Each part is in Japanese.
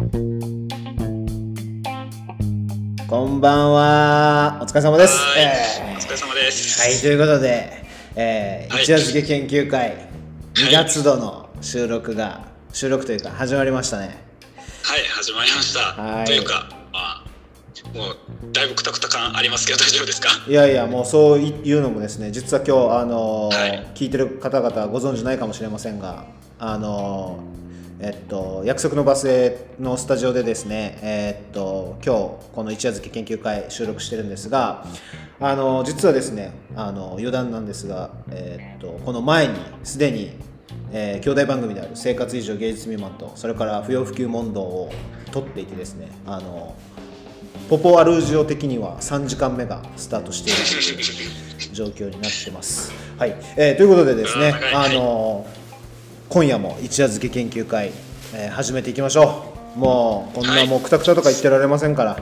こんばんは。お疲れ様です。はい、えお疲れ様です。ーはい、ということで、えーはい一夜漬け研究会2月度の収録が、収録というか始まりましたね。はい、始まりました。はいというか、まあ、もうだいぶくたくた感ありますけど 大丈夫ですか？いやいや、もうそういうのもですね、実は今日、あのーはい聞いてる方々はご存知ないかもしれませんが、あのーえっと、約束のバスへのスタジオでですね、えっと、今日、この一夜漬け研究会収録してるんですが、あのー実はですね、あのー余談なんですが、えっと、この前にすでに、えー兄弟番組である生活以上芸術未満と、それから不要不急問答を撮っていてですね、あのーポポアルージオ的には3時間目がスタートしているという状況になってます。はい、えーということでですねうん、あのー今夜も一夜漬け研究会、えー始めていきましょう。もうこんなはいもうくたくたとか言ってられませんから、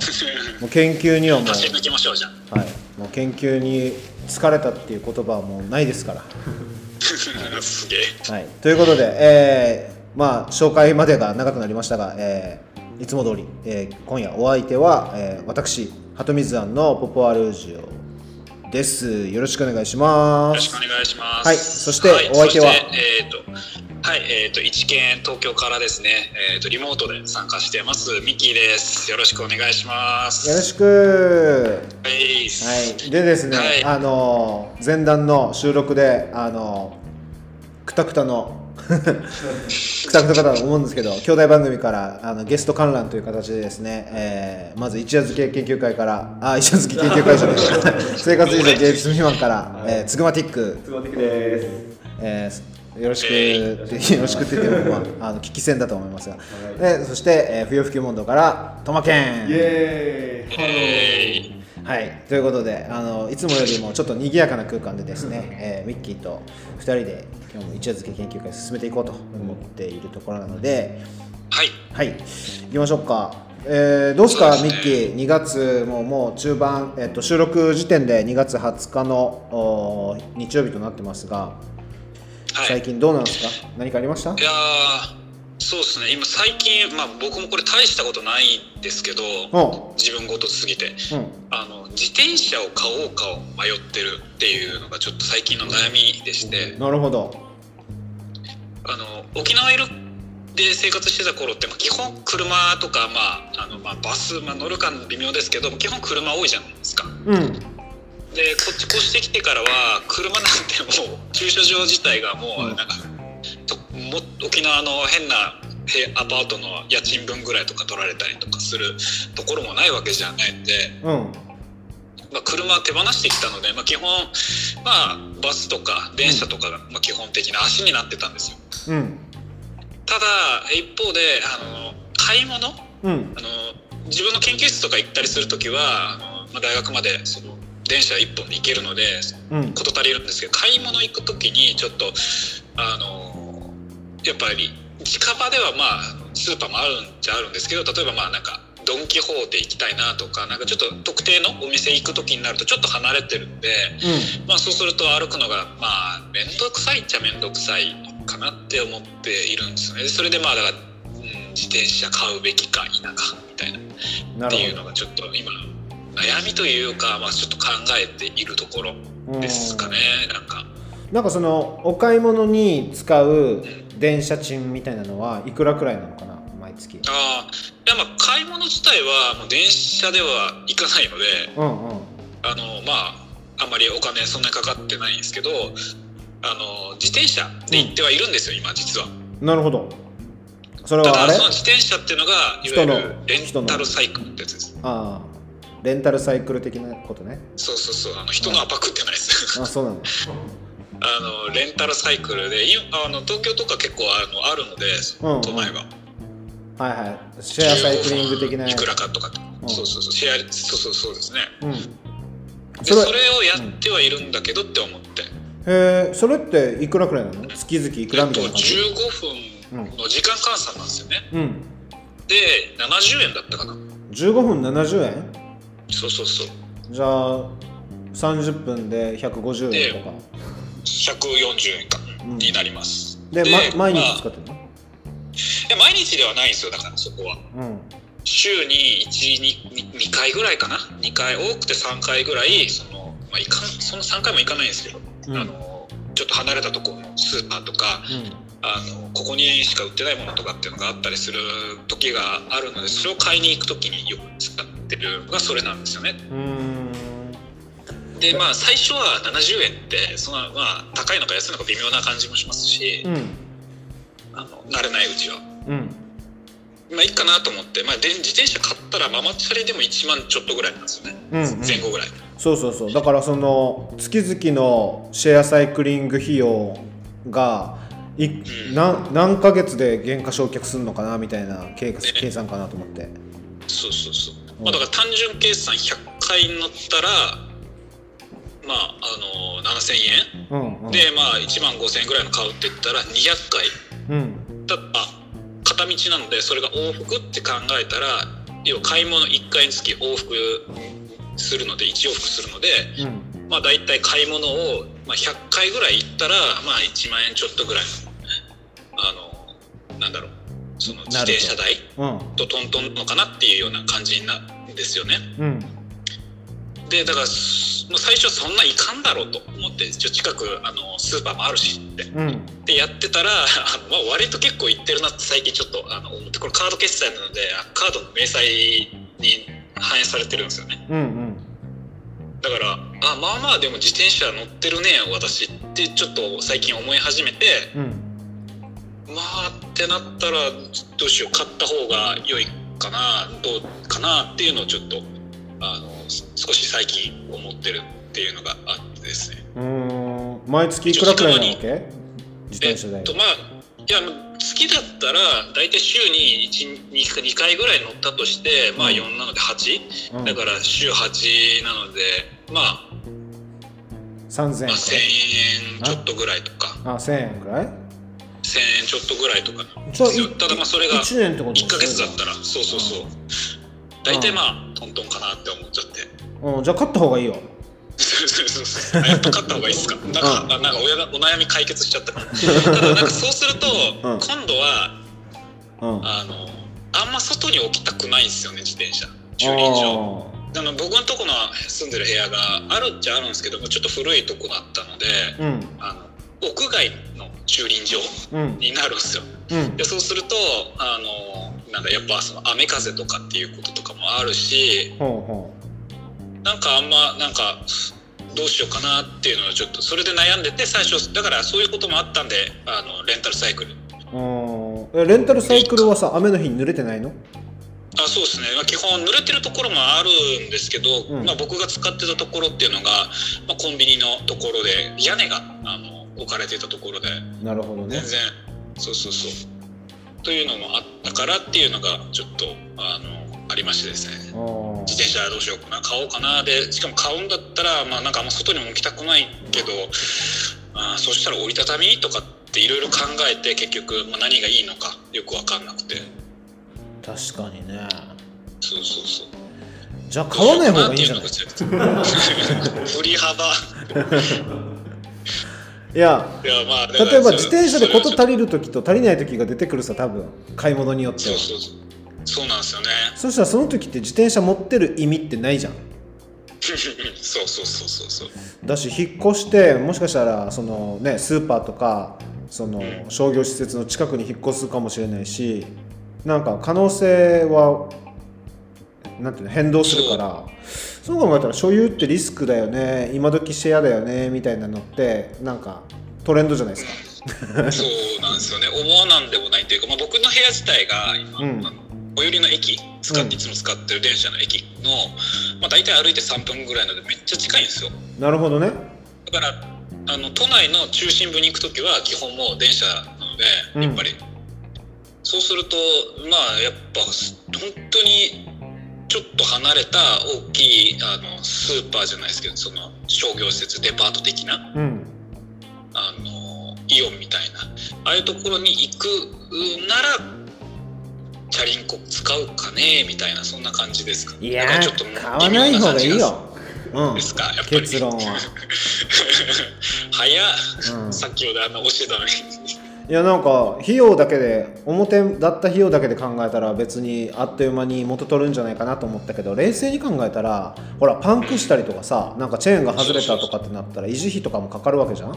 もう研究にはもう、走り抜きましょうじゃあ。はい、もう研究に疲れたっていう言葉はもうないですから。すげえ。はい、ということで、えーまあ、紹介までが長くなりましたが、えーいつも通り、えー今夜お相手は、えー私鳩水庵のポポアルージオですよろしくお願いしますよろしくお願いします。はいそしてお相手は？そしてえっ、と、はい、えっ、と、一見東京からですね、えっ、と、リモートで参加してます、ミッキーです。よろしくお願いします。よろしくはい。はいでですね、はいあのー前段の収録であのーくたくたの くたくたかと思うんですけど兄弟番組からあのゲスト観覧という形でですね、えーまず一夜漬け研究会からあ一夜漬け研究会じゃない 生活以上芸術未満から、えーつぐまティック、つばてくです。えーよろしく、えよろしくって言っても、まあ、あの聞き戦だと思いますが、でそして、えー、不要不急問答からトマケン。イエーイ。えーはい、ということであのいつもよりもちょっと賑やかな空間でですね、えー、ミッキーと2人で今日も一夜漬け研究会進めていこうと思っているところなので。はい。はい。行きましょうか、えーどうですかミッキー？2月ももう中盤、えっと収録時点で2月20日のお日曜日となってますが、はい。最近どうなんですか？何かありました？いやーそうですね。今最近、まあ、僕もこれ大したことないんですけどお自分ごとすぎて。うん。あの自転車を買おうかを迷ってるっていうのがちょっと最近の悩みでして。なるほど。あの沖縄いるで生活してた頃って、まあ、基本車とか、まああのまあ、バス、まあ、乗るか微妙ですけど基本車多いじゃないですか。うんでこっち越してきてからは車なんてもう駐車場自体がもううんなんか、とも沖縄の変なへアパートの家賃分ぐらいとか取られたりとかするところもないわけじゃないんで、うん。まあ、車手放してきたので、まあ、基本、まあ、バスとか電車とかが、まあ、基本的な足になってたんですよ。うん。ただ一方であの買い物うん。あの自分の研究室とか行ったりする時はあの、まあ、大学までその電車1本で行けるのでうん。事足りるんですけど買い物行く時にちょっとあのやっぱり近場ではまあスーパーもあるんじゃあるんですけど例えばまあなんかドン・キホーテ行きたいなとかなんかちょっと特定のお店行く時になるとちょっと離れてるんで、まあ、そうすると歩くのがまあ面倒くさいっちゃ面倒くさいかなって思っているんですよね。それでまあだから、うん、自転車買うべきか否かみたいな。っていうのがちょっと今悩みというか、まあ、ちょっと考えているところですかねなんか。なんかそのお買い物に使う電車賃みたいなのはいくらくらいなのかな毎月。ああいやまあ買い物自体はもう電車では行かないのでうんうん。あのまああんまりお金そんなにかかってないんですけどあの自転車で行ってはいるんですよ、今実は。なるほど。それたはあれ？だその自転車っていうのがいわゆるレンタルサイクルってやつです。ああレンタルサイクル的なことね。そうそうそうあの人のはパクってないです。あそうなの。あのレンタルサイクルでいあの東京とか結構あのあるのでうんうん。都内は、はいはい。シェアサイクリング的ないくらかとか、うん。そうそうそうシェアそうそうそうですね。うん。でそれそれをやってはいるんだけどって思って、へえそれっていくらくらいなの？月々いくらえっとみたいな感じ？15分の時間換算なんですよね。うん。で70円だったかな。15分70円？そうそうそう。じゃあ30分で150円とか。140円か、うん。になります。で、ま、毎日使まあってるの？や毎日ではないんですよ。だからそこは。うん。週に12回ぐらいかな。2回多くて3回ぐらいその、まあ、いかんその3回も行かないんですけど、うん。あのちょっと離れたところのスーパーとかあのここにしか売ってないものとかっていうのがあったりする時があるのでそれを買いに行く時によく使ってるのがそれなんですよね。でまあ最初は70円ってそのまあ高いのか安いのか微妙な感じもしますし、うんあの慣れないうちは。うん。まあいいかなと思って、まあ、で自転車買ったらママチャリでも1万ちょっとぐらいなんですよね、うんうん。前後ぐらい。そうそうそう。だからその月々のシェアサイクリング費用がい何何ヶ月で原価償却するのかなみたいな計計算かなと思って。そうそうそう、うんまあ、だから単純計算100回乗ったらまああの7000うんうん。円でまあ1万5000円ぐらいの買うって言ったら200回。うん。だあ片道なのでそれが往復って考えたら要は買い物1回につき往復するので1往復するのでうん。まあ大体買い物を、まあ、100回ぐらい行ったらまあ1万円ちょっとぐらいのなんだろう。その自転車代うん。とトントンのかなっていうような感じなんですよね。うん。でだから最初そんないかんだろうと思って近くあのスーパーもあるしって。うん。でやってたらまあ、割と結構いってるなって最近ちょっとあの思ってこれカード決済なのであカードの明細に反映されてるんですよね。うんうん。だからあまあまあでも自転車乗ってるね私ってちょっと最近思い始めてうんまあってなったらどうしよう買った方が良いかなどうかなっていうのをちょっとあの少し最近思ってるっていうのがあってですね。うーん。毎月いくらくらいなわけ？自転車代。えっとまあいや好きだったら大体週に 1, 2, 2回ぐらい乗ったとしてまあうん4なので8、うん。だから週8なのでまあ、3000まあ、円1000円ちょっとぐらいとか。あ1000円くらい？1000円ちょっとぐらいとか。ただまあそれが1年ってこと1ヶ月だったら。そうそうそう。大体まあトントンかなって思っちゃって。うんじゃあ買った方がいいよそうそうそうそう。あやっぱ買った方がいいですか？なんか,、あなんか親がお悩み解決しちゃった。からただなんかそうすると、うん。今度はうん。あのあんま外に置きたくないんですよね自転車。駐輪場。あの僕のとこの住んでる部屋があるっちゃあるんですけどもちょっと古いとこだったのでうん。あの屋外の駐輪場うん。になるんですよ。うん。でそうするとあのなんかやっぱその雨風とかっていうこととかもあるしほうほなんかあんまなんかどうしようかなっていうのをちょっとそれで悩んでて最初だからそういうこともあったんであのレンタルサイクル。レンタルサイクルはさ雨の日に濡れてないの？あそうですね、まあ、基本濡れてるところもあるんですけど、うん。まあ、僕が使ってたところっていうのが、まあ、コンビニのところで屋根があの置かれていたところで。なるほどね。全然。そうそうそう。というのもあったからっていうのがちょっとあのありましてですね。自転車どうしようかな買おうかなでしかも買うんだったら、まあ、なんかあんま外にも置きたくないけどあーそしたら折りたたみとかっていろいろ考えて結局、まあ、何がいいのかよく分かんなくて。確かにね。そうそうそう。じゃあ買わない方がいいんじゃない？振り幅いやまあ例えば自転車で事足りる時と足りない時が出てくるさ多分買い物によっては。そうそう。そうそうなんですよね。そしたらその時って自転車持ってる意味ってないじゃん。そうそうそうそうそう。だし引っ越してもしかしたらそのねスーパーとかその商業施設の近くに引っ越すかもしれないしなんか可能性はなんていうの変動するからそう考えたら所有ってリスクだよね今時シェアだよねみたいなのってなんかトレンドじゃないですか。そうなんですよね。思わなんでもないというか、まあ、僕の部屋自体が今、うん。最寄りの駅使っうんていつも使ってる電車の駅の、まあ、大体歩いて3分ぐらいなのでめっちゃ近いんですよ。なるほどね。だからあの都内の中心部に行く時は基本もう電車なのでうん。やっぱり、そうするとまあやっぱ本当にちょっと離れた大きいあのスーパーじゃないですけどその商業施設デパート的なうん。あのイオンみたいなああいうところに行くならチャリンコ使うかねみたいなそんな感じですか？いやちょっとー買わない方がいいよ。うん。ですか？やっぱり。結論は。早っ、うん。先ほどあの教えたのにいやなんか費用だけで表だった費用だけで考えたら別にあっという間に元取るんじゃないかなと思ったけど冷静に考えたらほらパンクしたりとかさなんかチェーンが外れたとかってなったら維持費とかもかかるわけじゃん？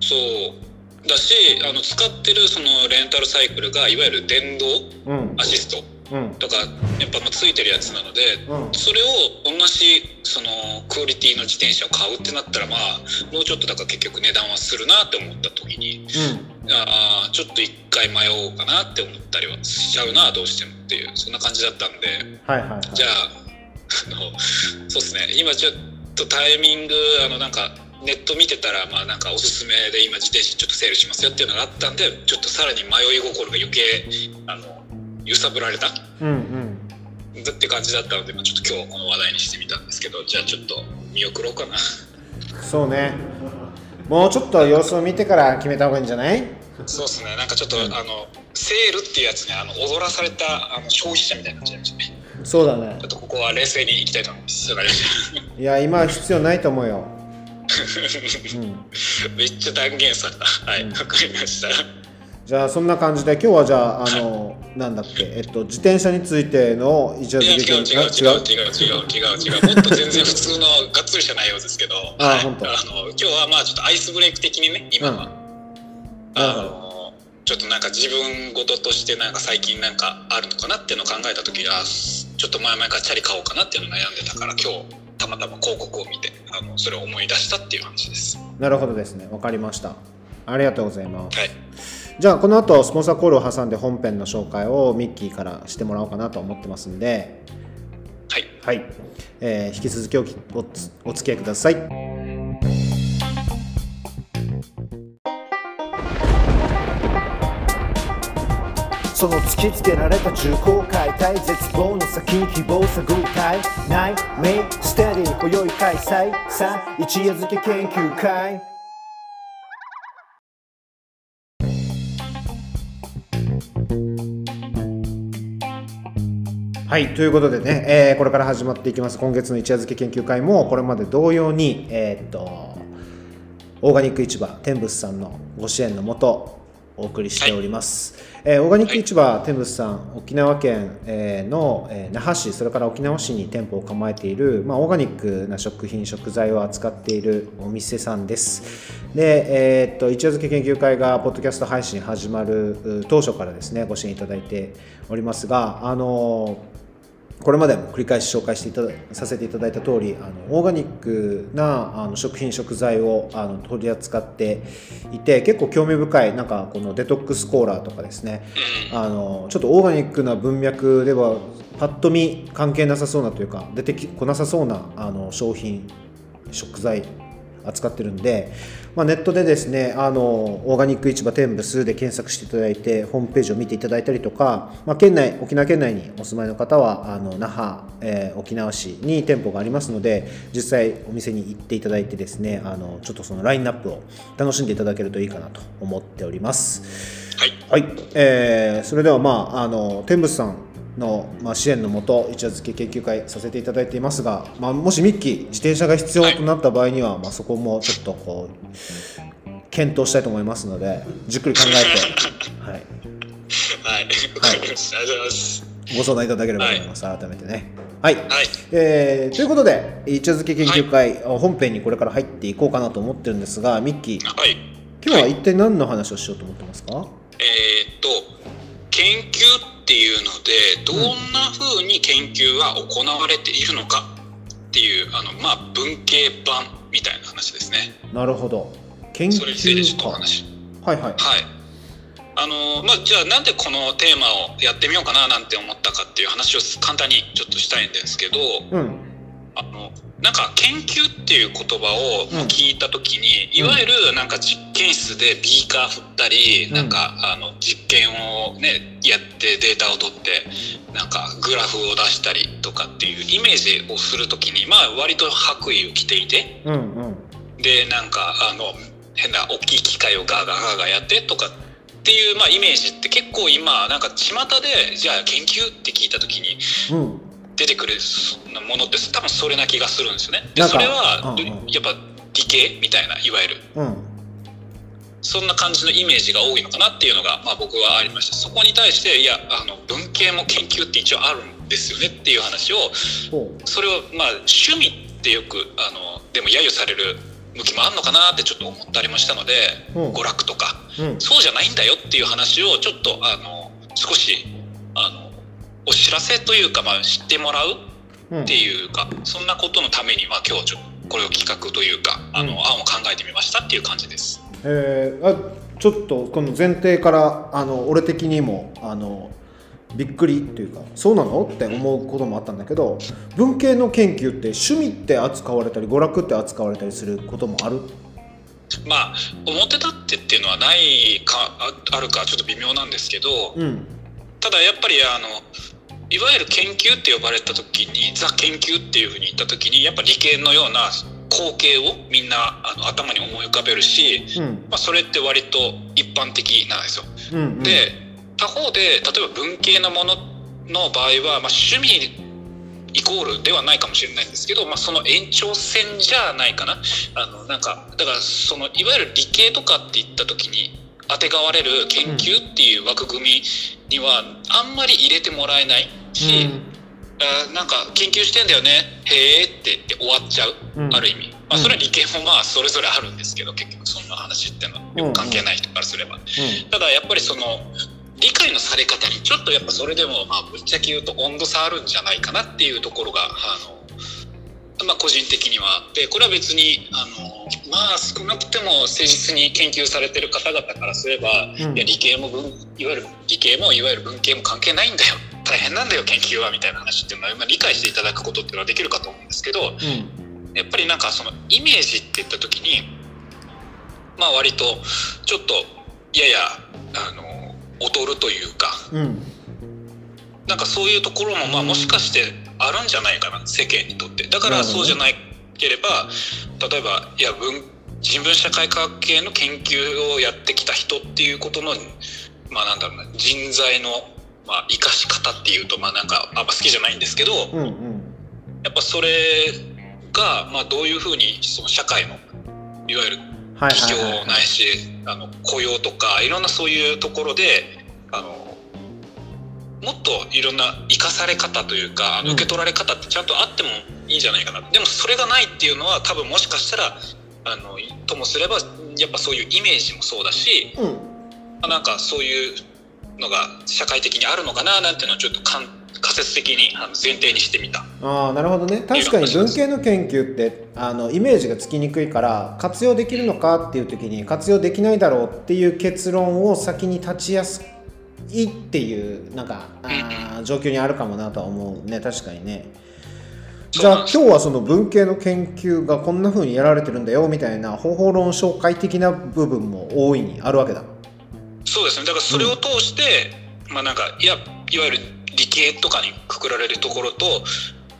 そう。だしあの使ってるそのレンタルサイクルがいわゆる電動うん。アシスト。うんとかやっぱまあついてるやつなので、うん。それを同じそのクオリティの自転車を買うってなったらまあもうちょっとだから結局値段はするなって思った時にあーちょっと一回迷おうかなって思ったりはしちゃうなどうしてもっていうそんな感じだったんではいはいはい。じゃああのそうですね。今ちょっとタイミングあのなんかネット見てたらまあなんかおすすめで今自転車ちょっとセールしますよっていうのがあったんでちょっとさらに迷い心が余計あの揺さぶられた？うんうん。だって感じだったので、まあ、ちょっと今日この話題にしてみたんですけどじゃあちょっと見送ろうかな。そうね。もうちょっと様子を見てから決めた方がいいんじゃない？そうですね。なんかちょっと、あのセールっていうやつねあの踊らされたあの消費者みたいになっちゃいましたね。そうだね。ちょっとここは冷静にいきたいと思います。いや今は必要ないと思うよ、た うん、めっちゃ断言された。はいわ、かりましたじゃあそんな感じで今日はじゃああのなんだっけえっと自転車についての一応いや違う違う違う違う？違う違う違う。もっと全然普通のがっつりした内容ですけどはいあ本当。あの今日はまあちょっとアイスブレイク的にね今は、あのちょっとなんか自分事としてなんか最近なんかあるのかなっていうのを考えた時あちょっと前々からチャリ買おうかなっていうのを悩んでたから今日たまたま広告を見てあのそれを思い出したっていう話です。なるほどですね。わかりました。ありがとうございます。はいじゃあこの後スポンサーコールを挟んで本編の紹介をミッキーからしてもらおうかなと思ってますんで。はい。はい、えー引き続きおきおつお付き合いください。その突きつけられた重厚解体絶望の先に希望を探りたいないメイステディ今宵開催。さあ一夜漬け研究会はいということでね、えーこれから始まっていきます。今月の一夜漬け研究会もこれまで同様にえーっとオーガニック市場天仏さんのご支援のもとお送りしております、えーオーガニック市場天仏さん沖縄県、えーの、えー那覇市それから沖縄市に店舗を構えている、まあ、オーガニックな食品食材を扱っているお店さんです。で、えーっと一夜漬け研究会がポッドキャスト配信始まるう当初からですねご支援いただいておりますがあのーこれまでも繰り返し紹介していたださせていただいた通りあのオーガニックなあの食品食材をあの取り扱っていて結構興味深いなんかこのデトックスコーラーとかですね。あのちょっとオーガニックな文脈ではパッと見関係なさそうなというか出てこなさそうなあの商品食材扱ってるんで、まあ、ネットでですねあのオーガニック市場天仏で検索していただいてホームページを見ていただいたりとか、まあ、県内沖縄県内にお住まいの方はあの那覇、えー沖縄市に店舗がありますので実際お店に行っていただいてですねあのちょっとそのラインナップを楽しんでいただけるといいかなと思っております。はいはい、えーそれではまああの天仏さんの、まあ、支援のもと一夜漬け研究会させていただいていますが、まあ、もしミッキー自転車が必要となった場合には、まあ、そこもちょっとこう検討したいと思いますのでじっくり考えて、はい、はい。ありがとうござい。ますご相談いただければと思います、改めてね。はい、はい。えーということで一夜漬け研究会、本編にこれから入っていこうかなと思ってるんですがミッキー。はい。今日は一体何の話をしようと思ってますか、えーっと研究っていうのでどんな風に研究が行われているのかっていうあのまあ文系版みたいな話ですね。なるほど。研それについてちょっとお話。はいはい。はい。あのまあじゃあなんでこのテーマをやってみようかななんて思ったかっていう話を簡単にちょっとしたいんですけどうん。あのなんか研究っていう言葉をうん。聞いた時に、いわゆるなんか実験室でビーカー振ったり、うん。なんかあの実験をねやってデータを取ってなんかグラフを出したりとかっていうイメージをする時にまあ割と白衣を着ていてうんうん。でなんかあの変な大きい機械をガーガーガーガーやってとかっていう、まあ、イメージって結構今なんか巷でじゃあ研究って聞いた時にうん出てくるものって多分それな気がするんですよね。でそれは、うんうん。やっぱ理系みたいないわゆる。うん。そんな感じのイメージが多いのかなっていうのが、まあ、僕はありましたそこに対していやあの文系も研究って一応あるんですよねっていう話をほそれをまあ趣味ってよくあのでも揶揄される向きもあるのかなってちょっと思ったりもしたので、う。ん娯楽とか。ううん。そうじゃないんだよっていう話をちょっとあの少しあのお知らせというか、まあ、知ってもらううん。っていうかそんなことのために、まあ、今日これを企画というかあの、うん案を考えてみましたっていう感じです。えーあちょっとこの前提からあの俺的にもあのびっくりっていうかそうなのって思うこともあったんだけど文系の研究って趣味って扱われたり娯楽って扱われたりすることもある？まあ表立ってっていうのはないかああるかちょっと微妙なんですけどうん。ただやっぱりあのいわゆる研究って呼ばれた時にザ研究っていうふうに言った時にやっぱ理系のような光景をみんなあの頭に思い浮かべるし、うん。まあ、それって割と一般的なんですよ。うんうん。で他方で例えば文系のものの場合は、まあ、趣味イコールではないかもしれないんですけど、まあ、その延長線じゃないかな。あのなんかだからそのいわゆる理系とかって言った時にあてがわれる研究っていう枠組みにはあんまり入れてもらえないし、あなんか研究してんだよね。へえって言って終わっちゃう、うん。ある意味、まあ、それは理系もまあそれぞれあるんですけど結局そんな話っていうのはよく関係ない人からすれば。ただやっぱりその理解のされ方にちょっとやっぱそれでもまあぶっちゃけ言うと温度差あるんじゃないかなっていうところがあの、まあ、個人的には。あってこれは別にあのまあ少なくても誠実に研究されてる方々からすれば、うん。いや理系も文いわゆる理系もいわゆる文系も関係ないんだよ。大変なんだよ研究はみたいな話っていうのは、まあ、理解していただくことっていうのはできるかと思うんですけど、うん。やっぱりなんかそのイメージって言った時にまあ割とちょっとややあの劣るというかうん。なんかそういうところもまあもしかしてあるんじゃないかな世間にとってだからそうじゃなければ例えばいや文人文社会科学系の研究をやってきた人っていうことのまあなんだろうな人材のまあ生かし方っていうとまあなんかあんま好きじゃないんですけど、うんうん。やっぱそれが、まあ、どういうふうにその社会のいわゆるはい。企業ないしあの雇用とかいろんなそういうところであのもっといろんな生かされ方というか受け取られ方ってちゃんとあってもいいんじゃないかな、でもそれがないっていうのは多分もしかしたらあのともすればやっぱそういうイメージもそうだしうん。まあなんかそういうのが社会的にあるのかななんていうのをちょっと仮説的に前提にしてみた。ああなるほどね。確かに文系の研究ってあのイメージがつきにくいから活用できるのかっていう時に活用できないだろうっていう結論を先に立ちやすいっていうなんかあー状況にあるかもなとは思うね。確かにね。じゃあ今日はその文系の研究がこんな風にやられてるんだよみたいな方法論紹介的な部分も大いにあるわけだ。そうですね。だからそれを通して、まあなんかいやいわゆる理系とかにくくられるところと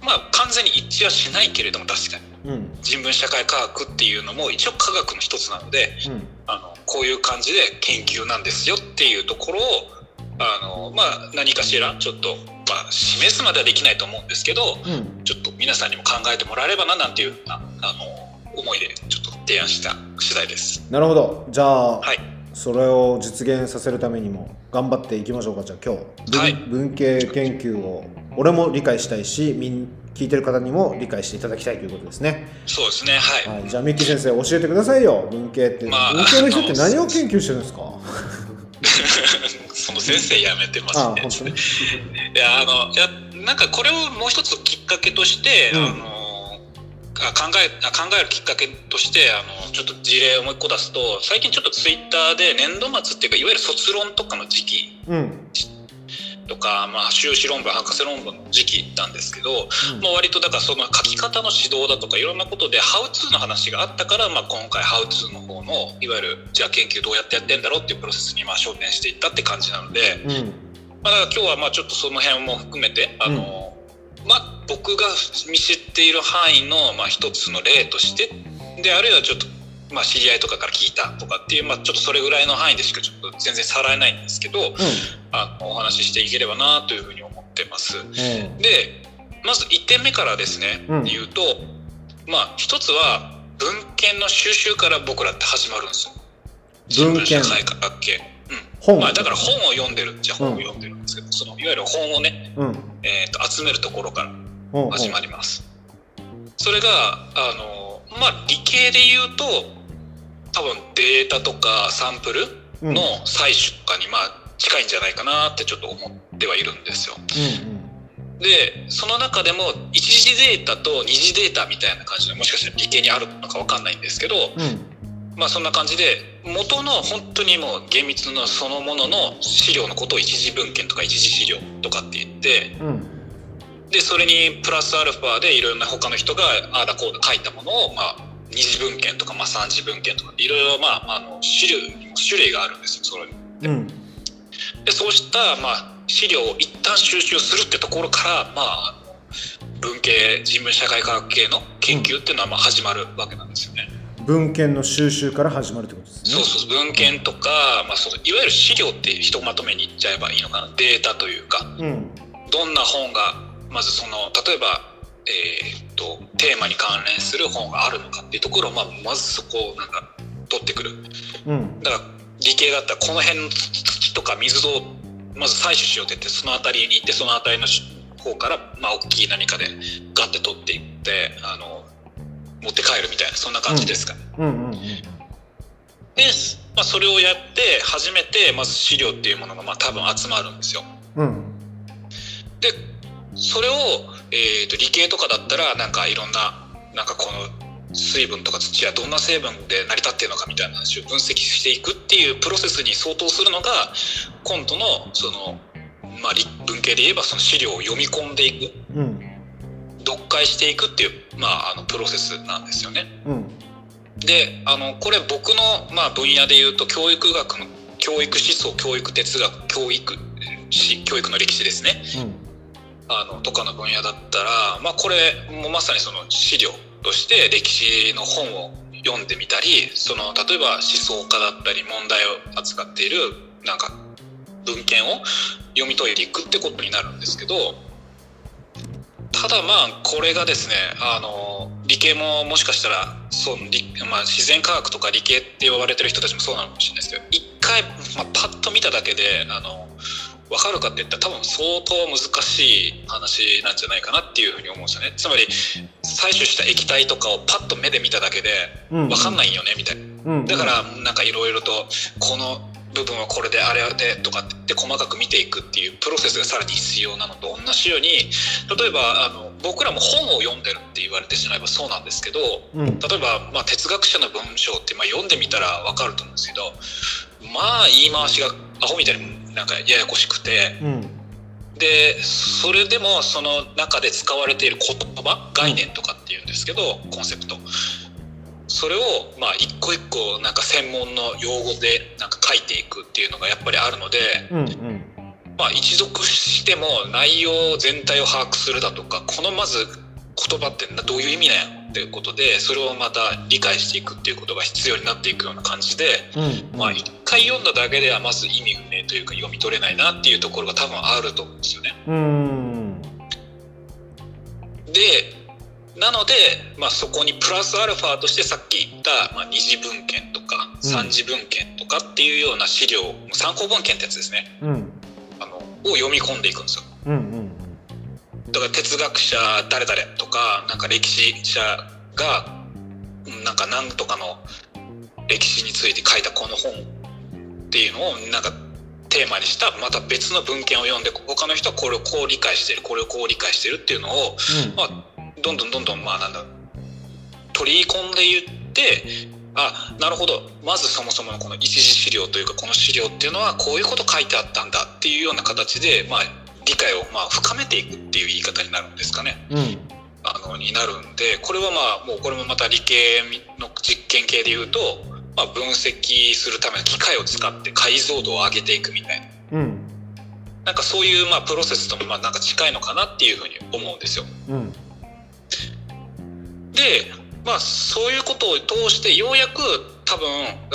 まあ完全に一致はしないけれども確かに。うん。人文社会科学っていうのも一応科学の一つなのでうん。あのこういう感じで研究なんですよっていうところをあのまあ何かしらちょっと、まあ、示すまではできないと思うんですけどうん。ちょっと皆さんにも考えてもらえればななんていうあの思いでちょっと提案した次第です。なるほど。じゃあ、はい。それを実現させるためにも頑張っていきましょうかじゃあ今日。文,、はい。文系研究を俺も理解したいしみん聞いてる方にも理解していただきたいということですね、そうですねはい。はい、じゃあミッキー先生教えてくださいよ。文系って、まあ文系の人って何を研究してるんですか？その先生やめてますね。あ本当に？いやあのいやなんかこれをもう一つきっかけとして、うん。あのあ考えあ考えるきっかけとしてあのちょっと事例をもう一個出すと最近ちょっとツイッターで年度末っていうかいわゆる卒論とかの時期うんとか、まあ、修士論文博士論文の時期なんですけど、まあ、割とだからその書き方の指導だとかいろんなことでハウツーの話があったから、まあ、今回ハウツーの方のいわゆるじゃあ研究どうやってやってんだろうっていうプロセスにまあ焦点していったって感じなので。うんまあ、だから今日はまあちょっとその辺も含めてあの、まあ、僕が見知っている範囲のまあ一つの例としてであるいはちょっと、まあ、知り合いとかから聞いたとかっていう、まあ、ちょっとそれぐらいの範囲でしかちょっと全然さらえないんですけどあのお話ししていければなというふうに思ってます。うん。でまず1点目からですね、うん。言うとまあ一つは文献の収集から僕らって始まるんですよ。文献。社会科学系、本うん。まあ、だから本を読んでるじゃ本を読んでるんですけど、そのいわゆる本をね、うん。えー、と集めるところからう。ん始まります。それがあのまあ理系で言うと多分データとかサンプルうん。の採取とかにまあ近いんじゃないかなってちょっと思ってはいるんですよ。うんでその中でも一次データと二次データみたいな感じでもしかしたら理系にあるのかわかんないんですけど、うん。うんまあそんな感じで元の本当にもう厳密なそのものの資料のことを一次文献とか一次資料とかって言ってうん。でそれにプラスアルファでいろんな他の人がああだこうだ書いたものをまあ二次文献とかまあ三次文献とかいろいろまああの資料にも種類があるんですよそれうん。でそうしたまあ資料を一旦収集するってところからまあ文系人文社会科学系の研究っていうのはまあ始まるわけなんですよね。文献の収集から始まるってことですね。そうそう文献とか、まあ、そういわゆる資料ってひとまとめに言っちゃえばいいのかな。データというか。うん。どんな本がまずその例えば、えーっとテーマに関連する本があるのかっていうところを、まあ、まずそこをなんか取ってくる。うん。だから理系だったらこの辺の土とか水をまず採取しようって言ってその辺りに行ってその辺りの方から、まあ、大きい何かでガッて取っていってあの持って帰るみたいなそんな感じですかね。うん。うんうんで、まあ、それをやって初めてまず資料っていうものがまあ多分集まるんですよ。うん。でそれを、えー、と理系とかだったらなんかいろんななんかこの水分とか土はどんな成分で成り立っているのかみたいな話を分析していくっていうプロセスに相当するのが今度のその、まあ、理文系で言えばその資料を読み込んでいく。うん読解していくっていう、まあ、あのプロセスなんですよね。うん。であのこれ僕の、まあ、分野で言うと教育学の教育思想教育哲学教育史教育の歴史ですねあのとかの分野だったら、まあ、これもまさにその資料として歴史の本を読んでみたりその例えば思想家だったり問題を扱っているなんか文献を読み解いていくってことになるんですけどただまあこれがですねあの理系ももしかしたらそう、理まあ、自然科学とか理系って呼ばれてる人たちもそうなのかもしれないですけど一回、まあ、パッと見ただけであの分かるかって言ったら多分相当難しい話なんじゃないかなっていうふうに思うんですよね。つまり採取した液体とかをパッと目で見ただけでうん。分かんないよねみたいな。うん。だからなんかいろいろとこの部分はこれであれでとかって言って細かく見ていくっていうプロセスがさらに必要なのと同じように例えばあの僕らも本を読んでるって言われてしまえばそうなんですけどうん。例えば、まあ、哲学者の文章って、まあ、読んでみたら分かると思うんですけどまあ言い回しがアホみたいになんかややこしくて。うん。でそれでもその中で使われている言葉概念とかっていうんですけどコンセプト。それをまあ一個一個なんか専門の用語でなんか書いていくっていうのがやっぱりあるので、うんうん。まあ、一読しても内容全体を把握するだとかこのまず言葉ってどういう意味なんやっていうことでそれをまた理解していくっていうことが必要になっていくような感じで、うん。まあ、一回読んだだけではまず意味不明というか読み取れないなっていうところが多分あると思うんですよね。うん。でなので、まあ、そこにプラスアルファとしてさっき言った、まあ、二次文献とかうん。三次文献とかっていうような資料、参考文献ってやつですね。うん。あのを読み込んでいくんですよ。うんうんだから哲学者誰々とかなんか歴史者がうんなんか何とかの歴史について書いたこの本っていうのをなんかテーマにしたまた別の文献を読んで他の人はこれをこう理解してるこれをこう理解してるっていうのを、まあ、どんどんどんどんまあなんだ取り込んでいってあなるほど。まずそもそものこの一次資料というかこの資料っていうのはこういうこと書いてあったんだっていうような形で、まあ、理解をまあ深めていくっていう言い方になるんですかね。うんうんあのになるんでこれはまあもうこれもまた理系の実験系で言うと、まあ、分析するための機械を使って解像度を上げていくみたいなうんなんかそういうまあプロセスともまあなんか近いのかなっていうふうに思うんですよ。うんでまあそういうことを通してようやく多分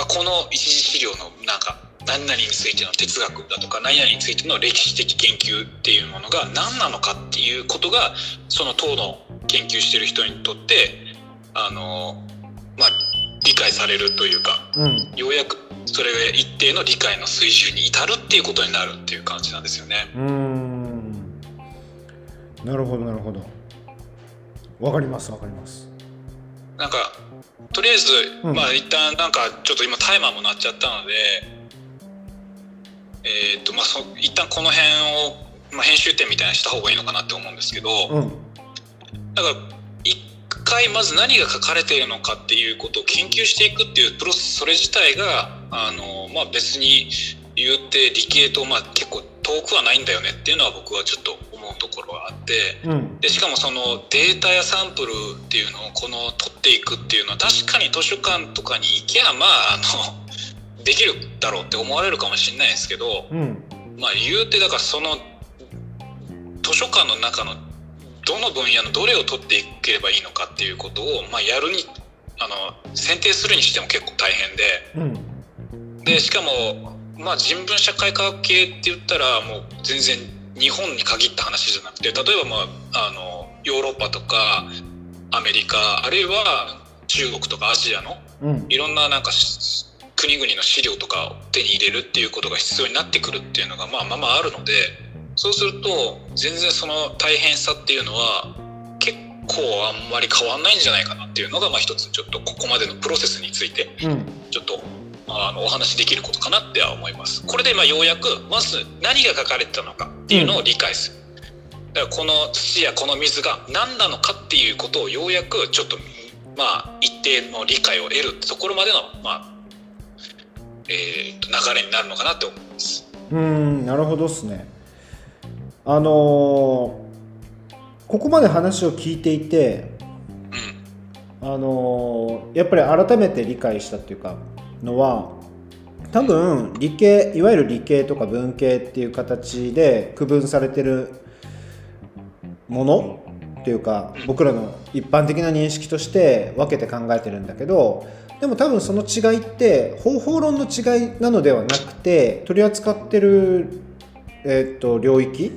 この一次資料のなんか何々についての哲学だとか何々についての歴史的研究っていうものが何なのかっていうことがその党の研究してる人にとってあのまあ理解されるというかうん。ようやくそれが一定の理解の水準に至るっていうことになるっていう感じなんですよね。うーん。なるほどなるほど。わかりますわかります。なんかとりあえず、うん。まあ一旦なんかちょっと今タイマーも鳴っちゃったのでえーっとまあそ一旦この辺を、まあ、編集点みたいなのした方がいいのかなって思うんですけど、うんだから一回まず何が書かれているのかっていうことを研究していくっていうプロセスそれ自体があの、まあ、別に言って理系とまあ結構遠くはないんだよねっていうのは僕はちょっと思うところがあって。うんでしかもそのデータやサンプルっていうのをこの取っていくっていうのは確かに図書館とかに行きゃまああのできるだろうって思われるかもしれないですけどうん。まあ言うてだからその図書館の中のどの分野のどれを取っていければいいのかっていうことを、まあ、やるにあの選定するにしても結構大変で。うん。でしかもまあ人文社会科学系って言ったらもう全然日本に限った話じゃなくて例えばまああのヨーロッパとかアメリカあるいは中国とかアジアのうん。いろんななんかし国々の資料とかを手に入れるっていうことが必要になってくるっていうのがまあまあまああるのでそうすると全然その大変さっていうのは結構あんまり変わんないんじゃないかなっていうのがまあ一つちょっとここまでのプロセスについてうんちょっとあのお話しできることかなっては思います。これでまあようやくまず何が書かれてたのかっていうのを理解する。だからこの土やこの水が何なのかっていうことをようやくちょっとまあ一定の理解を得るってところまでのまあえーと流れになるのかなって思います。うーんなるほどっすねあのーここまで話を聞いていてうんあのーやっぱり改めて理解したっていうかのは多分理系いわゆる理系とか文系っていう形で区分されてるものっていうか僕らの一般的な認識として分けて考えてるんだけどでも多分その違いって方法論の違いなのではなくて取り扱ってる、えー、と領域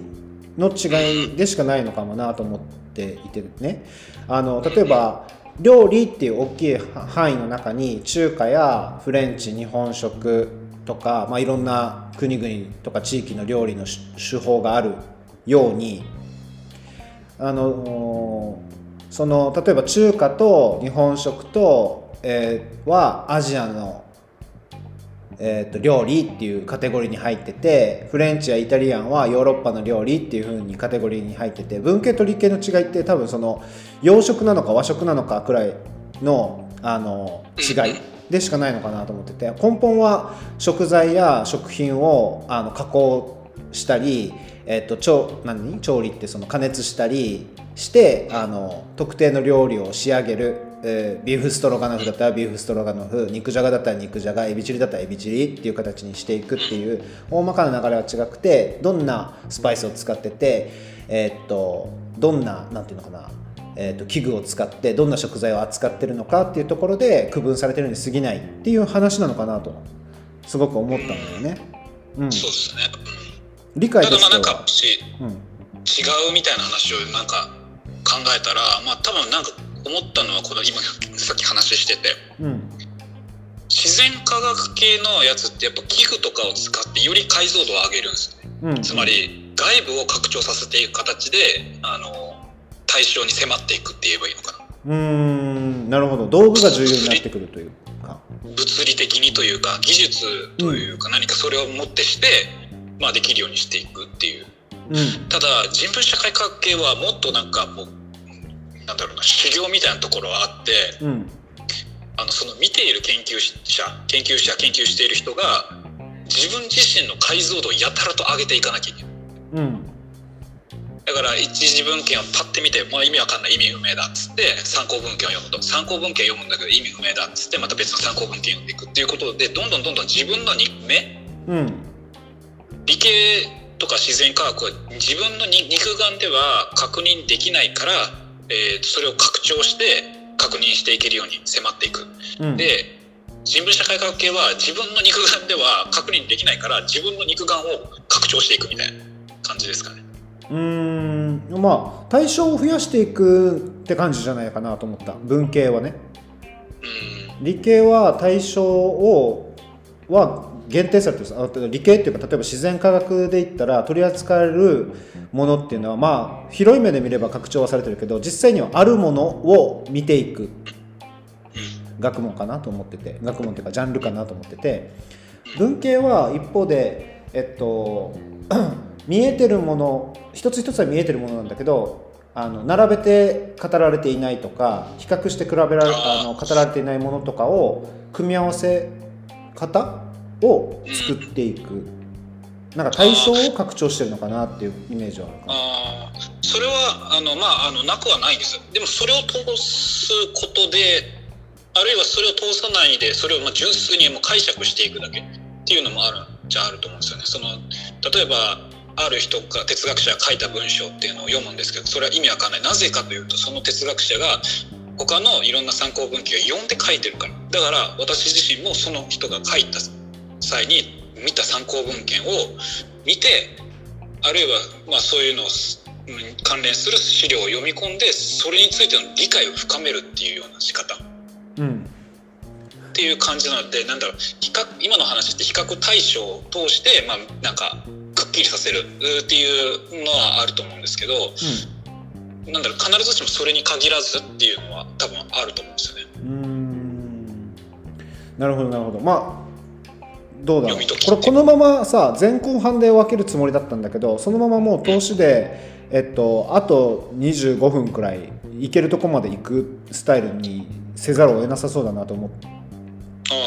の違いでしかないのかもなと思っていてね。あの例えば料理っていう大きい範囲の中に中華やフレンチ日本食とか、まあ、いろんな国々とか地域の料理の手法があるようにあのその例えば中華と日本食と、えーはアジアの、えーと料理っていうカテゴリーに入っててフレンチやイタリアンはヨーロッパの料理っていう風にカテゴリーに入ってて文系と理系の違いって多分その洋食なのか和食なのかくらいのあの違いでしかないのかなと思ってて根本は食材や食品をあの加工したり、えっと調何？調理ってその加熱したりしてあの特定の料理を仕上げる、えービーフストロガノフだったらビーフストロガノフ肉じゃがだったら肉じゃがエビチリだったらエビチリっていう形にしていくっていう大まかな流れは違くてどんなスパイスを使ってて、えっとどんななんていうのかなえー、と器具を使ってどんな食材を扱ってるのかっていうところで区分されてるに過ぎないっていう話なのかなとすごく思ったんだよね。うん、そうですね。理うん、ただまあなん解としてはかしうん違うみたいな話をなんか考えたらまあ多分なんか思ったのはこの今さっき話してて。うん。自然科学系のやつってやっぱ器具とかを使ってより解像度を上げるんですね。うん、つまり外部を拡張させていく形であの対象に迫っていくって言えばいいのかな。うーん。なるほど。道具が重要になってくるというか。物理的にというか技術というか何かそれをもってして、まあ、できるようにしていくっていう。うん。ただ人文社会科学系はもっとなんかもうなんだろうな修行みたいなところはあってうん。あのその見ている研究者研究者研究している人が自分自身の解像度をやたらと上げていかなきゃいけない。うん。だから一次文献をパッて見て、まあ、意味わかんない意味不明だっつって参考文献を読むと。参考文献読むんだけど意味不明だっつってまた別の参考文献読んでいくっていうことでどんどんどんどん自分のに目うん。理系とか自然科学は自分のに肉眼では確認できないから、えーそれを拡張して確認していけるように迫っていく。うん。で人文社会科学系は自分の肉眼では確認できないから自分の肉眼を拡張していくみたいな感じですかね。うーん。まあ対象を増やしていくって感じじゃないかなと思った。文系はね。うん。理系は対象をは限定されてる理系っていうか例えば自然科学で言ったら取り扱えるものっていうのはまあ広い目で見れば拡張はされてるけど実際にはあるものを見ていく学問かなと思ってて学問っていうかジャンルかなと思ってて文系は一方でえっと 見えてるもの一つ一つは見えてるものなんだけどあの並べて語られていないとか比較して比べられあの語られていないものとかを組み合わせ方を作っていく。なんか対象を拡張してるのかなっていうイメージはあるかな。あそれはあのまああのなくはないです。でもそれを通すことであるいはそれを通さないでそれをまあ純粋にも解釈していくだけっていうのもあるじゃあると思うんですよね。その例えばある人が哲学者が書いた文章っていうのを読むんですけどそれは意味わかんない。なぜかというとその哲学者が他のいろんな参考文献を読んで書いてるから。だから私自身もその人が書いた際に見た参考文献を見てあるいはまあそういうのをうん関連する資料を読み込んでそれについての理解を深めるっていうような仕方。っうん。ていう感じなのでなんだろう比較今の話って比較対象を通してまあなんかくっきりさせるうっていうのはあると思うんですけどなんだろう必ずしもそれに限らずっていうのは多分あると思うんですよね。うーん。なるほどなるほど。まあどうだろう。これこのままさ前後半で分けるつもりだったんだけどそのままもう投資で、えっと、あと25分くらい行けるとこまで行くスタイルにせざるを得なさそうだなと思っ